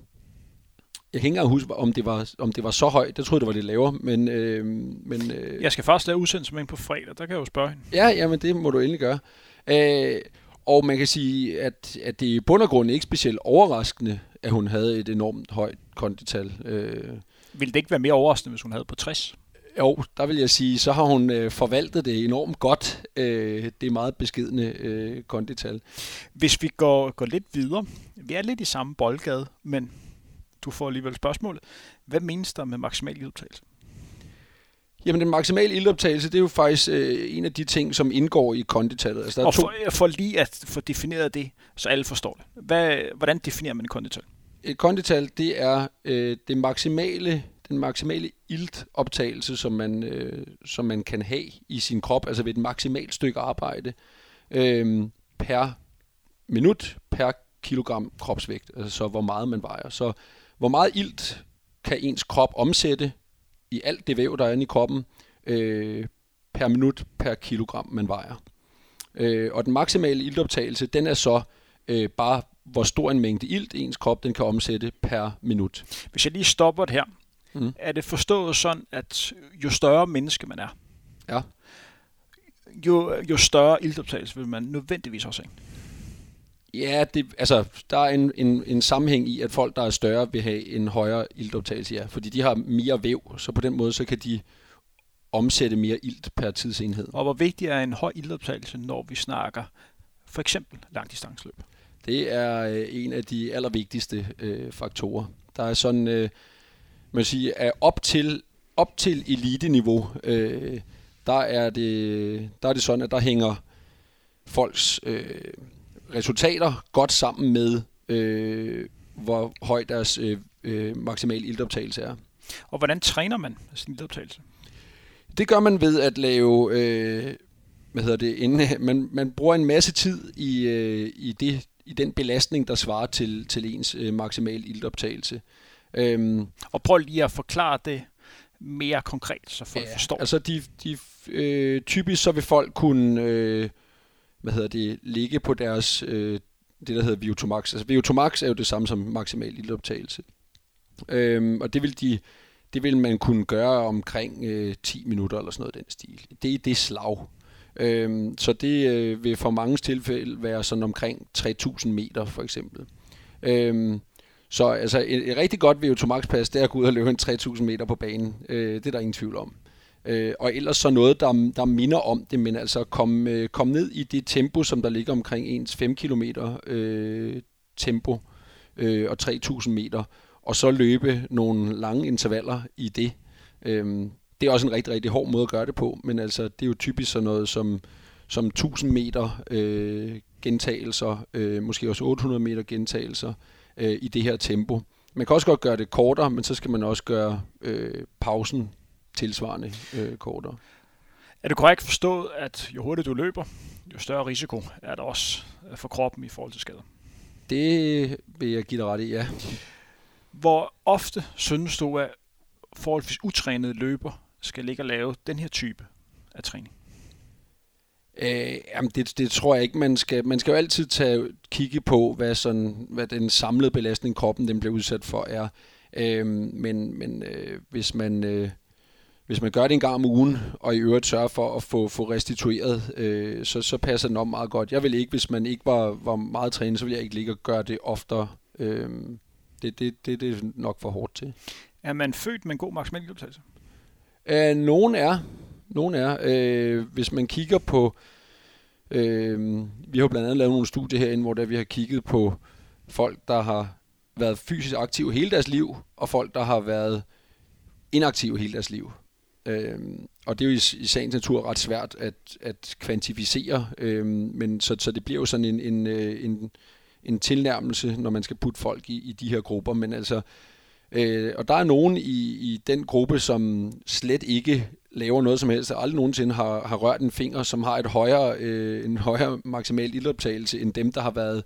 jeg kan ikke engang huske, om det var, om det var så højt. Jeg troede, det var lidt lavere. Men, øh, men, øh, jeg skal først lave udsendelse med på fredag. Der kan jeg jo spørge hende. Ja, jamen, det må du endelig gøre. Øh, og man kan sige, at, at det i bund og grund ikke specielt overraskende, at hun havde et enormt højt kondital. Øh, ville det ikke være mere overraskende, hvis hun havde på 60? Jo, der vil jeg sige, så har hun øh, forvaltet det enormt godt. Øh, det er meget beskedende øh, kondital. Hvis vi går, går lidt videre, vi er lidt i samme boldgade, men du får alligevel spørgsmålet. Hvad menes der med maksimal ildoptagelse? Jamen, den maksimale ildoptagelse, det er jo faktisk øh, en af de ting, som indgår i konditallet. Altså, der er Og for, to... for lige at få defineret det, så alle forstår det. Hvad, hvordan definerer man kondital? Et kondital, det er øh, det maksimale, den maksimale iltoptagelse, som man, øh, som man kan have i sin krop, altså ved et maksimalt stykke arbejde, øh, per minut, per kilogram kropsvægt, altså så hvor meget man vejer. Så hvor meget ilt kan ens krop omsætte i alt det væv, der er inde i kroppen, øh, per minut, per kilogram, man vejer. Øh, og den maksimale iltoptagelse, den er så øh, bare hvor stor en mængde ilt ens krop den kan omsætte per minut. Hvis jeg lige stopper det her, mm. er det forstået sådan, at jo større menneske man er, ja. jo, jo større iltoptagelse vil man nødvendigvis også have? Ja, det, altså, der er en, en, en sammenhæng i, at folk, der er større, vil have en højere iltoptagelse, ja. Fordi de har mere væv, så på den måde, så kan de omsætte mere ilt per tidsenhed. Og hvor vigtig er en høj iltoptagelse, når vi snakker for eksempel langdistanceløb? Det er øh, en af de allervigtigste øh, faktorer. Der er sådan, øh, man siger, at op til, op til elite-niveau, øh, der, er det, der er det sådan, at der hænger folks øh, resultater godt sammen med, øh, hvor høj deres øh, øh, maksimale ildoptagelse er. Og hvordan træner man sin ildoptagelse? Det gør man ved at lave, øh, hvad hedder det, en, man, man bruger en masse tid i, øh, i det i den belastning, der svarer til, til ens øh, maksimal iltoptagelse. Øhm, og prøv lige at forklare det mere konkret, så folk ja, forstår. Altså de, de øh, typisk så vil folk kunne øh, hvad hedder det, ligge på deres øh, det der hedder VO2max. Altså VO2max er jo det samme som maksimal iltoptagelse. Øhm, og det vil de det vil man kunne gøre omkring øh, 10 minutter eller sådan noget den stil. Det er det slag. Øhm, så det øh, vil for mange tilfælde være sådan omkring 3.000 meter for eksempel. Øhm, så altså et, et rigtig godt VO2 max pas, det er at gå ud og løbe en 3.000 meter på banen. Øh, det er der ingen tvivl om. Øh, og ellers så noget, der, der minder om det, men altså kom, øh, kom ned i det tempo, som der ligger omkring ens 5 km øh, tempo øh, og 3000 meter, og så løbe nogle lange intervaller i det. Øh, det er også en rigtig, rigtig hård måde at gøre det på, men altså, det er jo typisk sådan noget som, som 1000 meter øh, gentagelser, øh, måske også 800 meter gentagelser øh, i det her tempo. Man kan også godt gøre det kortere, men så skal man også gøre øh, pausen tilsvarende øh, kortere. Er det korrekt forstået, at jo hurtigere du løber, jo større risiko er der også øh, for kroppen i forhold til skader? Det vil jeg give dig ret i, ja. Hvor ofte synes du, at forholdsvis utrænede løber skal ligge og lave den her type af træning? Øh, jamen det, det tror jeg ikke. Man skal, man skal jo altid tage, kigge på, hvad, sådan, hvad den samlede belastning, kroppen den bliver udsat for, er. Øh, men men øh, hvis man... Øh, hvis man gør det en gang om ugen, og i øvrigt sørger for at få, få restitueret, øh, så, så passer den om meget godt. Jeg vil ikke, hvis man ikke var, var meget trænet, så vil jeg ikke ligge og gøre det oftere. Øh, det, det, det, det er nok for hårdt til. Er man født med en god maksimal ildoptagelse? Øh, nogen er. Nogen er. Øh, hvis man kigger på... Øh, vi har blandt andet lavet nogle studier herinde, hvor der vi har kigget på folk, der har været fysisk aktive hele deres liv, og folk, der har været inaktive hele deres liv. Øh, og det er jo i, i sagens natur ret svært at, at kvantificere, øh, men så, så det bliver jo sådan en, en, øh, en, en tilnærmelse, når man skal putte folk i, i de her grupper. Men altså, øh, og der er nogen i, i den gruppe, som slet ikke laver noget som helst, og aldrig nogensinde har, har rørt en finger, som har et højere, øh, en højere maksimal ildoptagelse end dem, der har været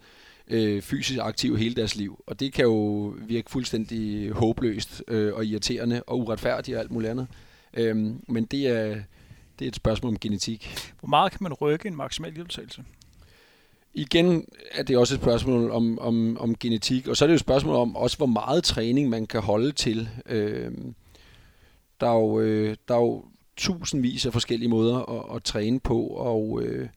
øh, fysisk aktive hele deres liv. Og det kan jo virke fuldstændig håbløst øh, og irriterende og uretfærdigt og alt muligt andet. Øh, men det er, det er et spørgsmål om genetik. Hvor meget kan man rykke en maksimal ildoptagelse? Igen er det også et spørgsmål om, om, om genetik, og så er det jo et spørgsmål om også, hvor meget træning man kan holde til. Øh, der, er jo, øh, der er jo tusindvis af forskellige måder at, at træne på, og, øh,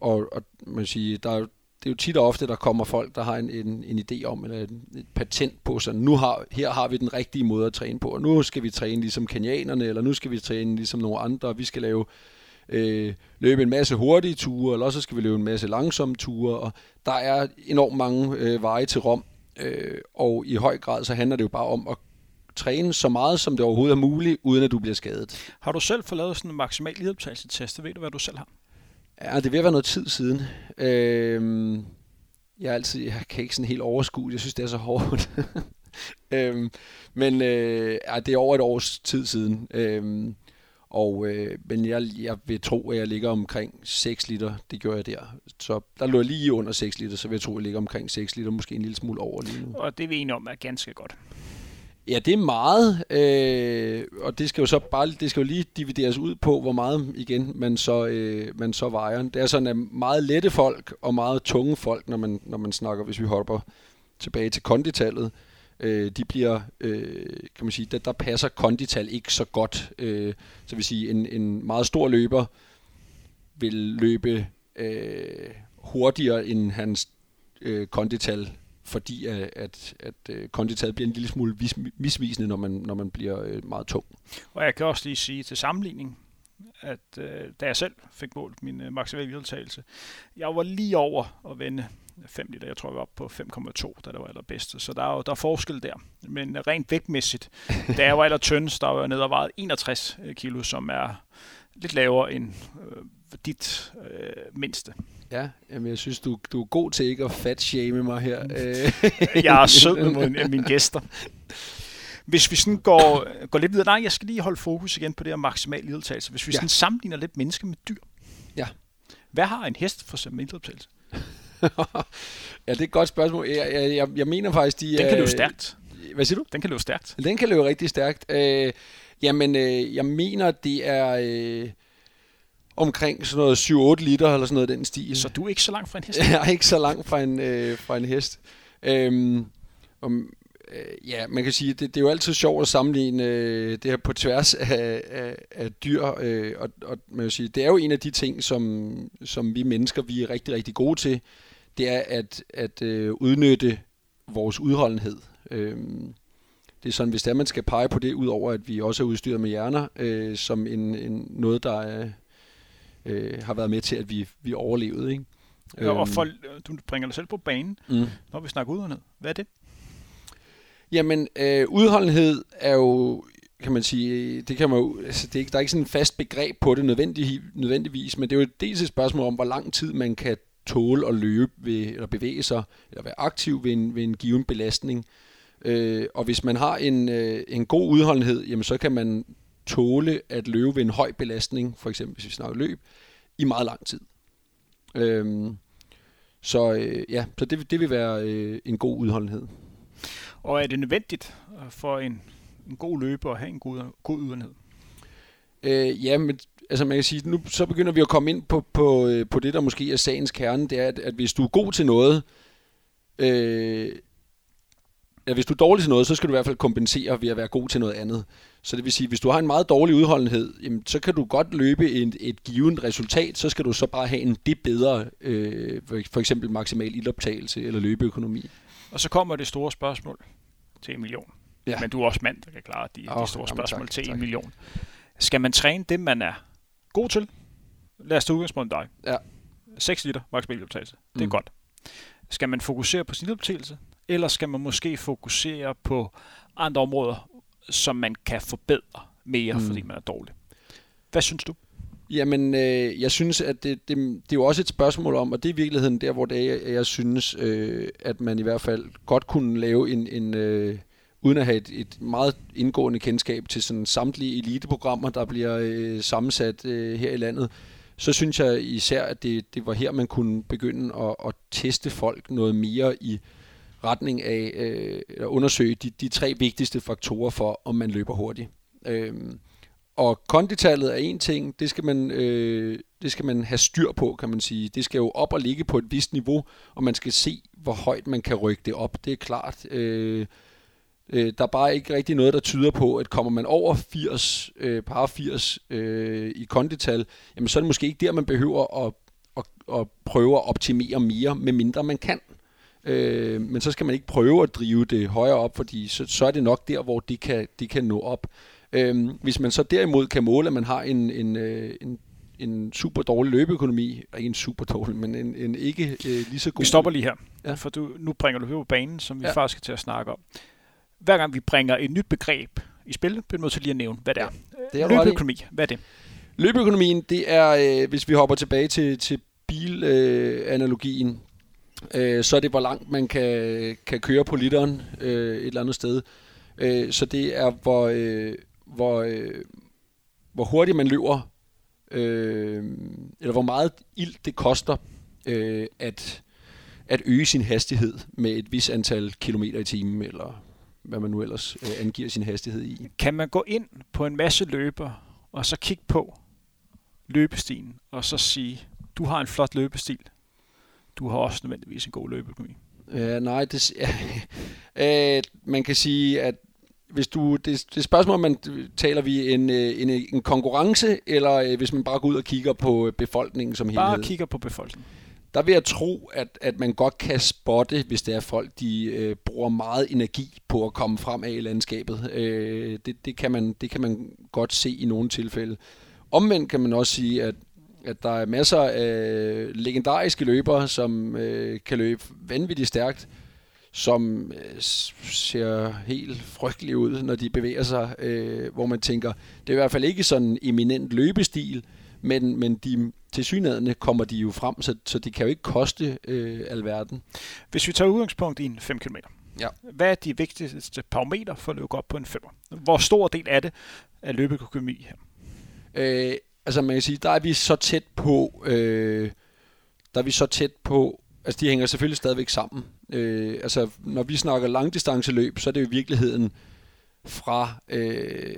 og, og man siger, der er det er jo tit og ofte, der kommer folk, der har en, en, en idé om, eller et, et patent på, så nu har, her har vi den rigtige måde at træne på, og nu skal vi træne ligesom kenianerne, eller nu skal vi træne ligesom nogle andre, og vi skal lave øh, løbe en masse hurtige ture, eller også skal vi løbe en masse langsomme ture, og der er enormt mange øh, veje til Rom, øh, og i høj grad så handler det jo bare om at træne så meget, som det overhovedet er muligt, uden at du bliver skadet. Har du selv fået lavet sådan en maksimal lidoptagelsestest? Ved du, hvad du selv har? Ja, det vil være noget tid siden. Øhm, jeg, er altid, jeg kan ikke sådan helt overskue Jeg synes, det er så hårdt. øhm, men øh, ja, det er over et års tid siden. Øhm, og, øh, men jeg, jeg vil tro, at jeg ligger omkring 6 liter. Det gør jeg der. Så der lå jeg lige under 6 liter, så vil jeg tro, at jeg ligger omkring 6 liter. Måske en lille smule over lige nu. Og det er vi enige om er ganske godt. Ja, det er meget, øh, og det skal jo så bare det skal jo lige divideres ud på, hvor meget igen man så, øh, man så vejer. Det er sådan, at meget lette folk og meget tunge folk, når man, når man snakker, hvis vi hopper tilbage til konditallet, øh, de bliver, øh, kan man sige, der, der passer kondital ikke så godt. Øh, så vil sige, en, en meget stor løber vil løbe øh, hurtigere end hans øh, kondital fordi at, at, at øh, bliver en lille smule vis, misvisende, når man, når man bliver øh, meget tung. Og jeg kan også lige sige til sammenligning, at øh, da jeg selv fik målt min øh, maksimale vedtagelse, jeg var lige over at vende 5 liter. Jeg tror, jeg var oppe på 5,2, da det var allerbedste. Så der er jo der er forskel der. Men rent vægtmæssigt, da jeg var aller tynd, der var jeg nede og vejet 61 kilo, som er lidt lavere end øh, dit øh, mindste. Ja, jamen jeg synes, du, du er god til ikke at fat-shame mig her. jeg er sød med mine gæster. Hvis vi sådan går, går lidt videre, nej, jeg skal lige holde fokus igen på det her maksimal lidelsagelse. Hvis vi ja. sådan sammenligner lidt mennesker med dyr. Ja. Hvad har en hest for eksempel lidelsagelse? ja, det er et godt spørgsmål. Jeg, jeg, jeg, jeg mener faktisk, de... Den kan løbe stærkt. Hvad siger du? Den kan løbe stærkt. Den kan løbe rigtig stærkt. Øh, jamen, øh, jeg mener, det er... Øh, omkring sådan noget 7-8 liter eller sådan noget den stil. Så du er ikke så langt fra en hest? jeg er ikke så langt fra en, øh, fra en hest. Øhm, om, øh, ja, man kan sige, det, det er jo altid sjovt at sammenligne øh, det her på tværs af, af, af dyr, øh, og, og man kan sige, det er jo en af de ting, som, som vi mennesker vi er rigtig, rigtig gode til, det er at, at øh, udnytte vores udholdenhed. Øh, det er sådan, hvis det er, man skal pege på det, udover at vi også er udstyret med hjerner, øh, som en, en, noget, der er, øh, har været med til, at vi, vi overlevede. Ikke? Ja, og øhm. for, du bringer dig selv på banen, mm. når vi snakker udholdenhed. Hvad er det? Jamen, øh, udholdenhed er jo, kan man sige, det kan man jo, altså det er ikke, der er ikke sådan en fast begreb på det nødvendig, nødvendigvis, men det er jo dels et spørgsmål om, hvor lang tid man kan tåle at løbe ved, eller bevæge sig, eller være aktiv ved en, ved en given belastning. Øh, og hvis man har en, øh, en god udholdenhed, jamen så kan man tåle at løbe ved en høj belastning, for eksempel hvis vi snakker løb, i meget lang tid. Øh, så øh, ja, så det, det vil være øh, en god udholdenhed. Og er det nødvendigt øh, for en, en god løber at have en god, god udholdenhed? Øh, ja, men altså man kan sige, nu så begynder vi at komme ind på, på, øh, på det, der måske er sagens kerne, det er, at, at hvis du er god til noget, øh, ja, hvis du er dårlig til noget, så skal du i hvert fald kompensere ved at være god til noget andet. Så det vil sige, hvis du har en meget dårlig udholdenhed, jamen, så kan du godt løbe et, et givet resultat, så skal du så bare have en det bedre, øh, for eksempel maksimal ildoptagelse eller løbeøkonomi. Og så kommer det store spørgsmål til en million. Ja. Men du er også mand, der kan klare de, oh, de store jamen, spørgsmål tak, til tak. en million. Skal man træne det, man er god til? Lad os tage udgangspunkt dig. Ja. 6 liter maksimal ildoptagelse. Det er mm. godt. Skal man fokusere på sin ildoptagelse? Eller skal man måske fokusere på andre områder, som man kan forbedre mere, mm. fordi man er dårlig? Hvad synes du? Jamen, øh, jeg synes, at det, det, det er jo også et spørgsmål om, og det er i virkeligheden der, hvor det er, jeg, jeg synes, øh, at man i hvert fald godt kunne lave en, en øh, uden at have et, et meget indgående kendskab til sådan samtlige eliteprogrammer, der bliver øh, sammensat øh, her i landet, så synes jeg især, at det, det var her, man kunne begynde at, at teste folk noget mere i retning af øh, at undersøge de, de tre vigtigste faktorer for, om man løber hurtigt. Øh, og konditallet er en ting, det skal, man, øh, det skal man have styr på, kan man sige. Det skal jo op og ligge på et vist niveau, og man skal se, hvor højt man kan rykke det op. Det er klart. Øh, øh, der er bare ikke rigtig noget, der tyder på, at kommer man over 80, øh, par 80 øh, i kondital, jamen så er det måske ikke der, man behøver at, at, at prøve at optimere mere, med mindre man kan. Øh, men så skal man ikke prøve at drive det højere op, fordi så, så er det nok der, hvor de kan, de kan nå op. Øh, hvis man så derimod kan måle, at man har en, en, øh, en en super dårlig løbeøkonomi, ikke en super dårlig, men en, en ikke øh, lige så god... Vi stopper lige her, ja. for du, nu bringer du her på banen, som vi ja. faktisk skal til at snakke om. Hver gang vi bringer et nyt begreb i spil, bliver vi nødt til lige at nævne, hvad det er. Ja, det er løbeøkonomi, hvad er det? Løbeøkonomien, det er, øh, hvis vi hopper tilbage til, til bilanalogien, øh, øh, så er det, hvor langt man kan, kan køre på literen øh, et eller andet sted. Øh, så det er, hvor, øh, hvor, øh, hvor hurtigt man løber, øh, eller hvor meget ild det koster øh, at, at øge sin hastighed med et vis antal kilometer i timen, eller hvad man nu ellers øh, angiver sin hastighed i. Kan man gå ind på en masse løber, og så kigge på løbestien, og så sige, du har en flot løbestil, du har også nødvendigvis en god løbeøkonomi. Ja, nej, det, ja, øh, man kan sige, at hvis du, det, det spørgsmål, om man taler vi en, øh, en, en konkurrence, eller øh, hvis man bare går ud og kigger på befolkningen som helhed? Bare kigger på befolkningen. Der vil jeg tro, at, at man godt kan spotte, hvis det er folk, de øh, bruger meget energi på at komme frem af i landskabet. Øh, det, det, kan man, det kan man godt se i nogle tilfælde. Omvendt kan man også sige, at at der er masser af legendariske løbere, som øh, kan løbe vanvittigt stærkt, som øh, ser helt frygtelige ud, når de bevæger sig, øh, hvor man tænker, det er i hvert fald ikke sådan en eminent løbestil, men, men de til kommer de jo frem, så, så det kan jo ikke koste øh, alverden. Hvis vi tager udgangspunkt i en 5 km, ja. hvad er de vigtigste parametre for at løbe op på en 5? Hvor stor del er det af løbeøkonomi her? Øh, altså man kan sige, der er vi så tæt på, øh, der er vi så tæt på, altså de hænger selvfølgelig stadigvæk sammen. Øh, altså når vi snakker langdistanceløb, så er det jo i virkeligheden fra, øh,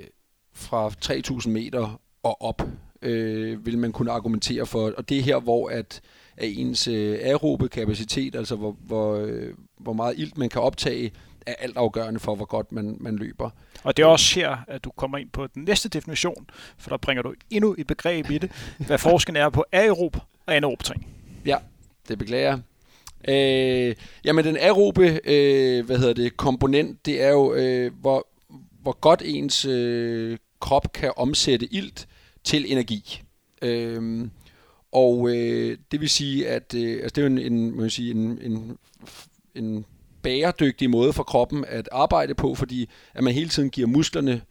fra 3000 meter og op, øh, vil man kunne argumentere for. Og det er her, hvor at, at ens øh, aerobe kapacitet, altså hvor, hvor, øh, hvor meget ilt man kan optage, er altafgørende for, hvor godt man, man løber. Og det er også her, at du kommer ind på den næste definition, for der bringer du endnu et begreb i det, hvad forskellen er på aerob og anaerob træning. Ja, det beklager øh, Jamen den aerobe øh, hvad hedder det, komponent, det er jo, øh, hvor, hvor godt ens øh, krop kan omsætte ilt til energi. Øh, og øh, det vil sige, at øh, altså det er jo en, en, man sige, en, en, en bæredygtig måde for kroppen at arbejde på, fordi at man hele tiden giver musklerne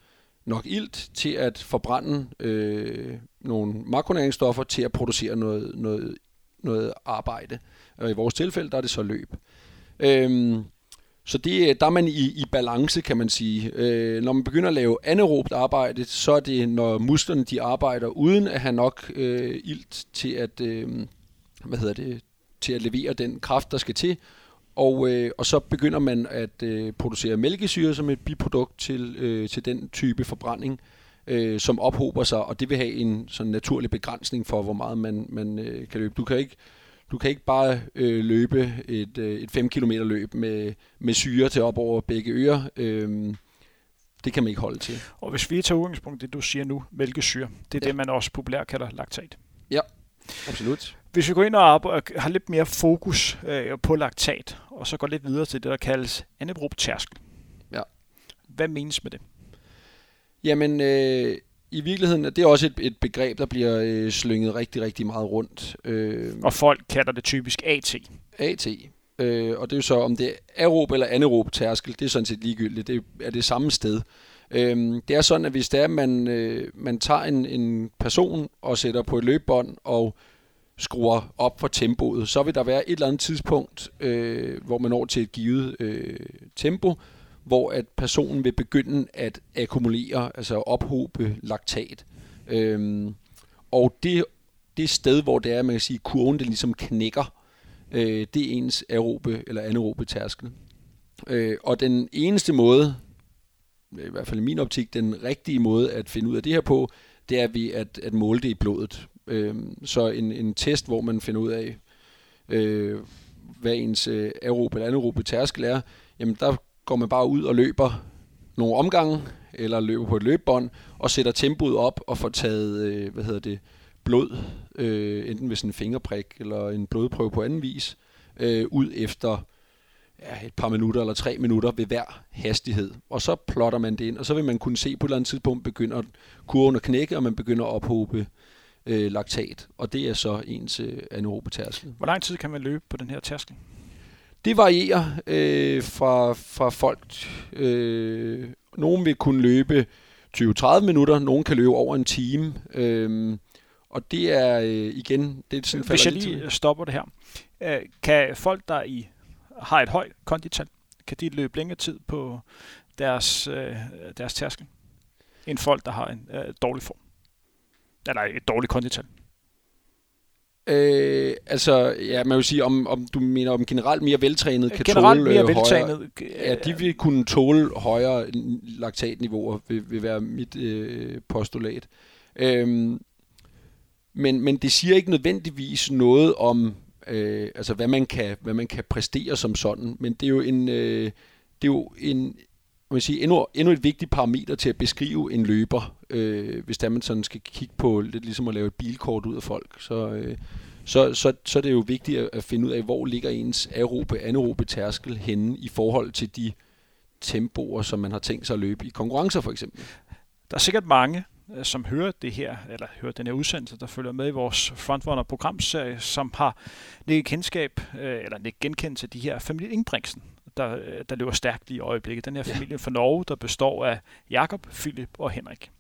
nok ilt til at forbrænde øh, nogle makronæringsstoffer til at producere noget, noget, noget arbejde. Og i vores tilfælde, der er det så løb. Øhm, så det, øh, der er man i, i balance, kan man sige. Øh, når man begynder at lave anaerobt arbejde, så er det, når musklerne de arbejder uden at have nok øh, ilt til at, øh, hvad hedder det, til at levere den kraft, der skal til. Og, øh, og så begynder man at øh, producere mælkesyre som et biprodukt til, øh, til den type forbrænding, øh, som ophober sig, og det vil have en sådan naturlig begrænsning for, hvor meget man, man øh, kan løbe. Du kan ikke du kan ikke bare øh, løbe et, øh, et 5 km løb med, med syre til op over begge ører. Øh, det kan man ikke holde til. Og hvis vi tager udgangspunkt i det, du siger nu, mælkesyre, det er ja. det, man også populært kalder laktat. Ja, absolut. Hvis vi går ind og arbejder, har lidt mere fokus øh, på laktat, og så går lidt videre til det, der kaldes anaerob tærskel. Ja. Hvad menes med det? Jamen, øh, i virkeligheden er det også et, et begreb, der bliver øh, slynget rigtig, rigtig meget rundt. Øh, og folk kalder det typisk AT. AT. Øh, og det er jo så, om det er aerob eller anaerob tærskel, det er sådan set ligegyldigt. Det er det samme sted. Øh, det er sådan, at hvis det er, man, øh, man tager en, en person og sætter på et løbebånd og skruer op for tempoet, så vil der være et eller andet tidspunkt, øh, hvor man når til et givet øh, tempo, hvor at personen vil begynde at akkumulere, altså ophobe laktat. Øhm, og det, det sted, hvor det er, man kan sige, kurven det ligesom knækker, øh, det er ens aerobe eller anaerobe tærskel. Øh, og den eneste måde, i hvert fald i min optik, den rigtige måde at finde ud af det her på, det er ved at, at måle det i blodet. Øh, så en, en test, hvor man finder ud af, øh, hvad ens øh, aerobe eller anaerobe tærskel er, jamen der går man bare ud og løber nogle omgange, eller løber på et løbebånd, og sætter tempoet op og får taget, øh, hvad hedder det, blod, øh, enten ved sådan en fingerprik eller en blodprøve på anden vis, øh, ud efter ja, et par minutter eller tre minutter ved hver hastighed. Og så plotter man det ind, og så vil man kunne se på et eller andet tidspunkt begynder kurven at knække, og man begynder at ophobe øh, laktat. Og det er så ens øh, anaerobe tærskel. Hvor lang tid kan man løbe på den her tærskel? Det varierer øh, fra, fra folk. Øh, nogen vil kunne løbe 20-30 minutter, nogen kan løbe over en time. Øh, og det er øh, igen... Det er sådan, Hvis jeg lige til. stopper det her. Øh, kan folk, der i har et højt kondital, kan de løbe længere tid på deres, øh, deres tærskel, end folk, der har en øh, dårlig form? Eller et dårligt kondital? Øh, altså, ja, man vil sige, om, om du mener om generelt mere veltrænet kan generelt tåle mere øh, veltrænet, højere, ja, de vil kunne tåle højere laktatniveauer, vil, vil være mit øh, postulat. Øhm, men, men det siger ikke nødvendigvis noget om, øh, altså hvad man, kan, hvad man kan præstere som sådan, men det er jo en, øh, det er jo en man sige, endnu, endnu et vigtigt parameter til at beskrive en løber, øh, hvis der man sådan skal kigge på lidt ligesom at lave et bilkort ud af folk, så, øh, så, så, så er det jo vigtigt at, at finde ud af, hvor ligger ens aerobe, anaerobe tærskel henne i forhold til de tempoer, som man har tænkt sig at løbe i konkurrencer for eksempel. Der er sikkert mange, øh, som hører det her, eller hører den her udsendelse, der følger med i vores Frontrunner programserie, som har ikke kendskab, øh, eller ikke genkendt til de her familie Ingebrigtsen, der, der løber stærkt lige i øjeblikket. Den her familie ja. fra Norge, der består af Jakob, Philip og Henrik.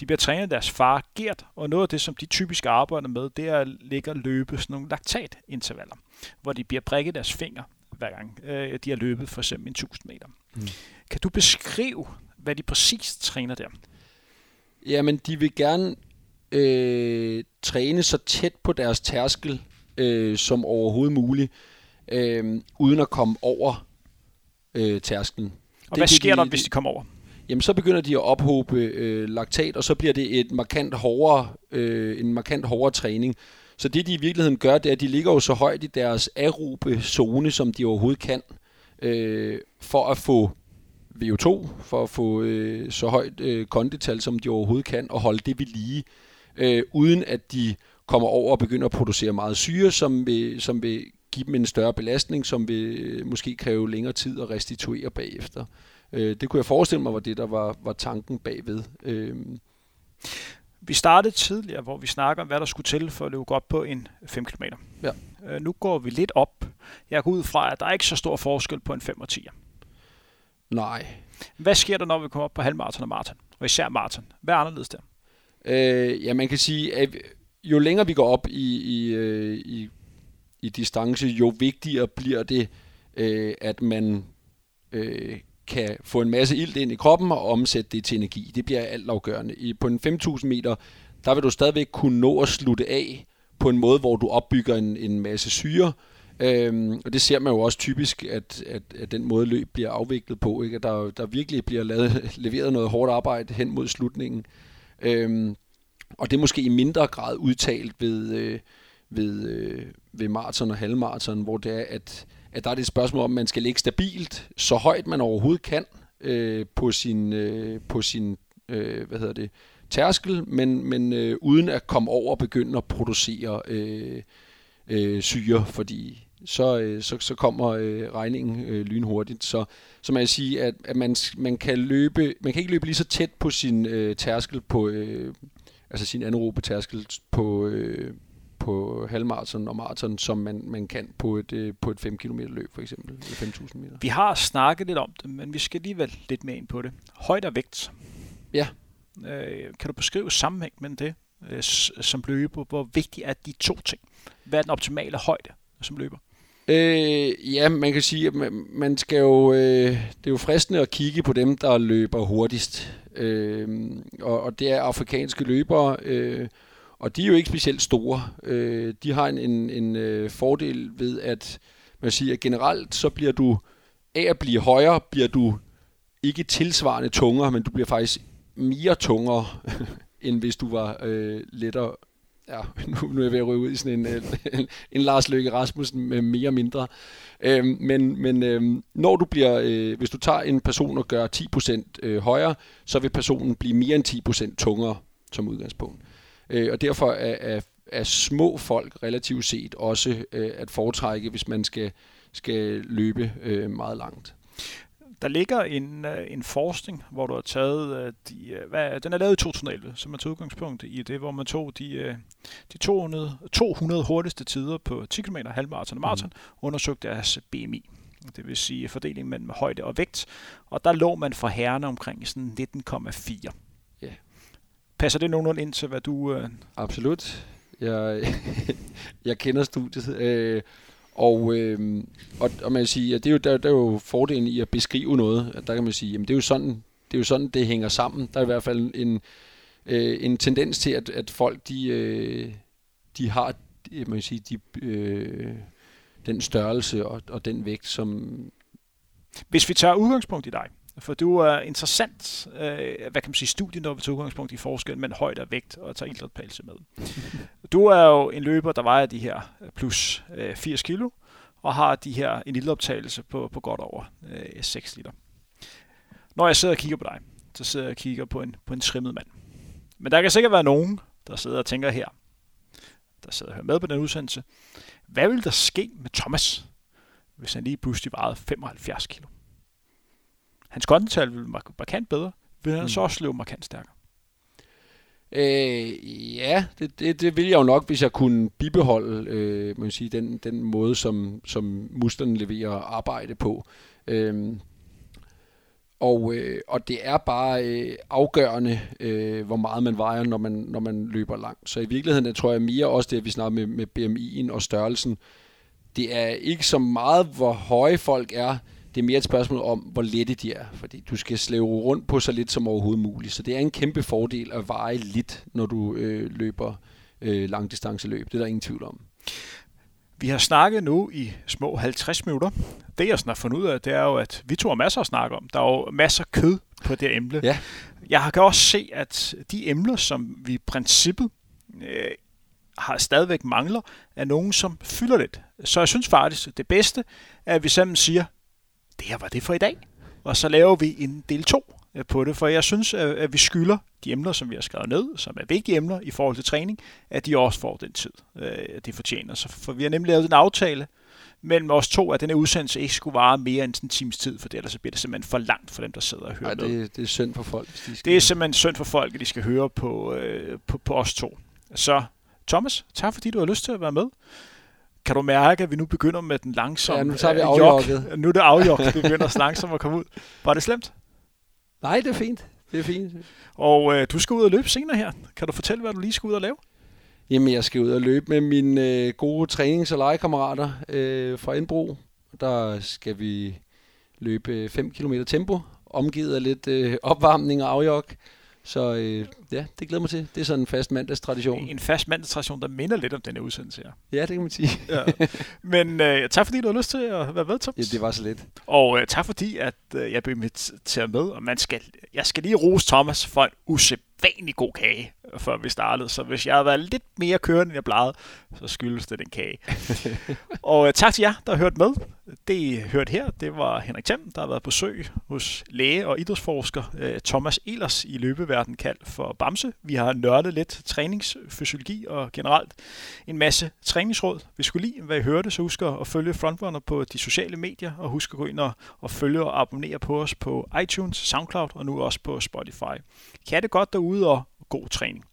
De bliver trænet af deres far Gert, og noget af det, som de typisk arbejder med, det er at ligge og løbe sådan nogle laktatintervaller, hvor de bliver prikket deres finger hver gang øh, de har løbet for eksempel en 1000 meter. Mm. Kan du beskrive, hvad de præcis træner der? Jamen, de vil gerne øh, træne så tæt på deres tærskel øh, som overhovedet muligt, øh, uden at komme over øh, tærsklen. Og det, hvad sker de, der, hvis de kommer over? Jamen, så begynder de at ophobe øh, laktat, og så bliver det et markant hårdere, øh, en markant hårdere træning. Så det, de i virkeligheden gør, det er, at de ligger jo så højt i deres aerobe zone, som de overhovedet kan, øh, for at få VO2, for at få øh, så højt øh, kondital, som de overhovedet kan, og holde det ved lige, øh, uden at de kommer over og begynder at producere meget syre, som vil, som vil give dem en større belastning, som vil måske kræve længere tid at restituere bagefter. Øh, det kunne jeg forestille mig var det, der var, var tanken bagved. Øh, vi startede tidligere, hvor vi snakker om, hvad der skulle til for at løbe godt på en 5 km. Ja. Øh, nu går vi lidt op. Jeg går ud fra, at der er ikke så stor forskel på en 5 og 10. Nej. Hvad sker der, når vi kommer op på halvmarathon og maraton? Og især maraton. Hvad er anderledes der? Øh, ja, man kan sige, at jo længere vi går op i, i, øh, i, i distance, jo vigtigere bliver det, øh, at man øh, kan få en masse ilt ind i kroppen og omsætte det til energi. Det bliver alt afgørende. I, på en 5.000 meter, der vil du stadigvæk kunne nå at slutte af på en måde, hvor du opbygger en, en masse syre, Øhm, og det ser man jo også typisk, at, at, at den måde løb bliver afviklet på, ikke? at der, der virkelig bliver lavet, leveret noget hårdt arbejde hen mod slutningen. Øhm, og det er måske i mindre grad udtalt ved, øh, ved, øh, ved maraton og halvmaraton, hvor det er, at, at der er det et spørgsmål om, at man skal ligge stabilt, så højt man overhovedet kan øh, på sin, øh, på sin øh, hvad hedder det, tærskel, men, men øh, uden at komme over og begynde at producere øh, øh, syre, fordi så, øh, så, så kommer øh, regningen øh, lynhurtigt. Så, så man kan sige, at, at man, man, kan løbe, man kan ikke løbe lige så tæt på sin øh, tærskel på, øh, altså sin anaerobe tærskel på, øh, på halvmarathon og maraton, som man, man kan på et, øh, på et 5 km løb for eksempel, eller 5.000 meter. Vi har snakket lidt om det, men vi skal alligevel lidt mere ind på det. Højde og vægt. Ja. Øh, kan du beskrive sammenhæng med det øh, som løber? Hvor vigtigt er de to ting? Hvad er den optimale højde som løber? Øh, ja, man kan sige, at man, man skal jo, øh, det er jo fristende at kigge på dem, der løber hurtigst. Øh, og, og det er afrikanske løbere, øh, og de er jo ikke specielt store. Øh, de har en, en, en øh, fordel ved, at man siger, at generelt så bliver du, af at blive højere, bliver du ikke tilsvarende tungere, men du bliver faktisk mere tungere, end hvis du var øh, lettere ja, nu, nu er jeg ved at ryge ud i sådan en, en, øh, en Lars Løkke Rasmussen med mere og mindre. Øhm, men men øhm, når du bliver, øh, hvis du tager en person og gør 10% øh, højere, så vil personen blive mere end 10% tungere som udgangspunkt. Øh, og derfor er, er, er små folk relativt set også øh, at foretrække, hvis man skal, skal løbe øh, meget langt. Der ligger en, øh, en forskning, hvor du har taget, øh, de, øh, hvad, den er lavet i 2011, som er til udgangspunkt i det, hvor man tog de, de 200, 200 hurtigste tider på 10 km, halvmarathon og maraton, mm. undersøgte deres BMI. Det vil sige fordelingen mellem højde og vægt. Og der lå man for herrene omkring sådan 19,4. Passer det nogenlunde ind til, hvad du... Øh... Absolut. Jeg, jeg kender studiet. Øh, og, øh, og, og man kan sige, at det er jo, der, der er jo fordelen i at beskrive noget. At der kan man sige, at det er jo sådan, det er jo sådan, det hænger sammen. Der er i hvert fald en, øh, en tendens til, at, at folk de, øh, de har man kan sige, de, øh, den størrelse og, og den vægt, som... Hvis vi tager udgangspunkt i dig, for du er interessant, øh, hvad kan man sige, studie, når vi tager udgangspunkt i forskel mellem højde og vægt, og tager idrætspælse med. Du er jo en løber, der vejer de her plus øh, 80 kilo, og har de her en lille optagelse på, på godt over øh, 6 liter. Når jeg sidder og kigger på dig, så sidder jeg og kigger på en, på en trimmet mand. Men der kan sikkert være nogen, der sidder og tænker her, der sidder og hører med på den udsendelse, hvad vil der ske med Thomas, hvis han lige pludselig vejede 75 kilo? Hans kondital vil være markant bedre, vil han mm. så også løbe markant stærkere. Øh, ja, det, det, det vil jeg jo nok, hvis jeg kunne bibeholde øh, man sige, den, den måde, som, som musklerne leverer arbejde på. Øh, og, øh, og det er bare øh, afgørende, øh, hvor meget man vejer, når man, når man løber langt. Så i virkeligheden jeg tror jeg mere også det, at vi snakker med, med BMI'en og størrelsen. Det er ikke så meget, hvor høje folk er, det er mere et spørgsmål om, hvor lette de er, fordi du skal slæve rundt på så lidt som overhovedet muligt. Så det er en kæmpe fordel at veje lidt, når du øh, løber øh, langdistanceløb. Det er der ingen tvivl om. Vi har snakket nu i små 50 minutter. Det jeg har fundet ud af, det er jo, at vi to har masser at snakke om. Der er jo masser af kød på det emne. Ja. Jeg kan også se, at de emner, som vi i princippet øh, har stadigvæk mangler, er nogen, som fylder lidt. Så jeg synes faktisk, det bedste er, at vi sammen siger, det her var det for i dag. Og så laver vi en del 2 øh, på det, for jeg synes, at vi skylder de emner, som vi har skrevet ned, som er vigtige emner i forhold til træning, at de også får den tid, øh, de fortjener. Så for vi har nemlig lavet en aftale mellem os to, at den her udsendelse ikke skulle vare mere end en times tid, for det, ellers bliver det simpelthen for langt for dem, der sidder og hører Ej, det, det er synd for folk. Hvis de skal... Det er simpelthen synd for folk, at de skal høre på, øh, på, på os to. Så Thomas, tak fordi du har lyst til at være med. Kan du mærke, at vi nu begynder med den langsomme Ja, nu tager vi øh, afjokket. Nu er det afjokket, det begynder langsomt at komme ud. Var det slemt? Nej, det er fint. Det er fint. Og øh, du skal ud og løbe senere her. Kan du fortælle, hvad du lige skal ud og lave? Jamen, jeg skal ud og løbe med mine øh, gode trænings- og legekammerater øh, fra Indbro. Der skal vi løbe 5 km tempo, omgivet af lidt øh, opvarmning og afjog. Så øh, ja, det glæder mig til. Det er sådan en fast mandagstradition. En fast mandagstradition, der minder lidt om den her udsendelse her. Ja, det kan man sige. Ja. Men øh, tak fordi du har lyst til at være med, Thomas. Ja, det var så lidt. Og øh, tak fordi, at øh, jeg blev inviteret med. Og man skal, jeg skal lige rose Thomas for en usædvanlig god kage, før vi startede. Så hvis jeg havde været lidt mere kørende, end jeg plejede, så skyldes det den kage. og øh, tak til jer, der har hørt med. Det, I hørte her, det var Henrik Thiem, der har været på besøg hos læge og idrætsforsker øh, Thomas Elers i løbeverden kaldt for Bamse. Vi har nørdet lidt træningsfysiologi og generelt en masse træningsråd. Hvis du skulle lide, hvad I hørte, så husk at følge Frontrunner på de sociale medier, og husk at gå ind og, og følge og abonnere på os på iTunes, SoundCloud og nu også på Spotify. Kan det godt derude, og god træning.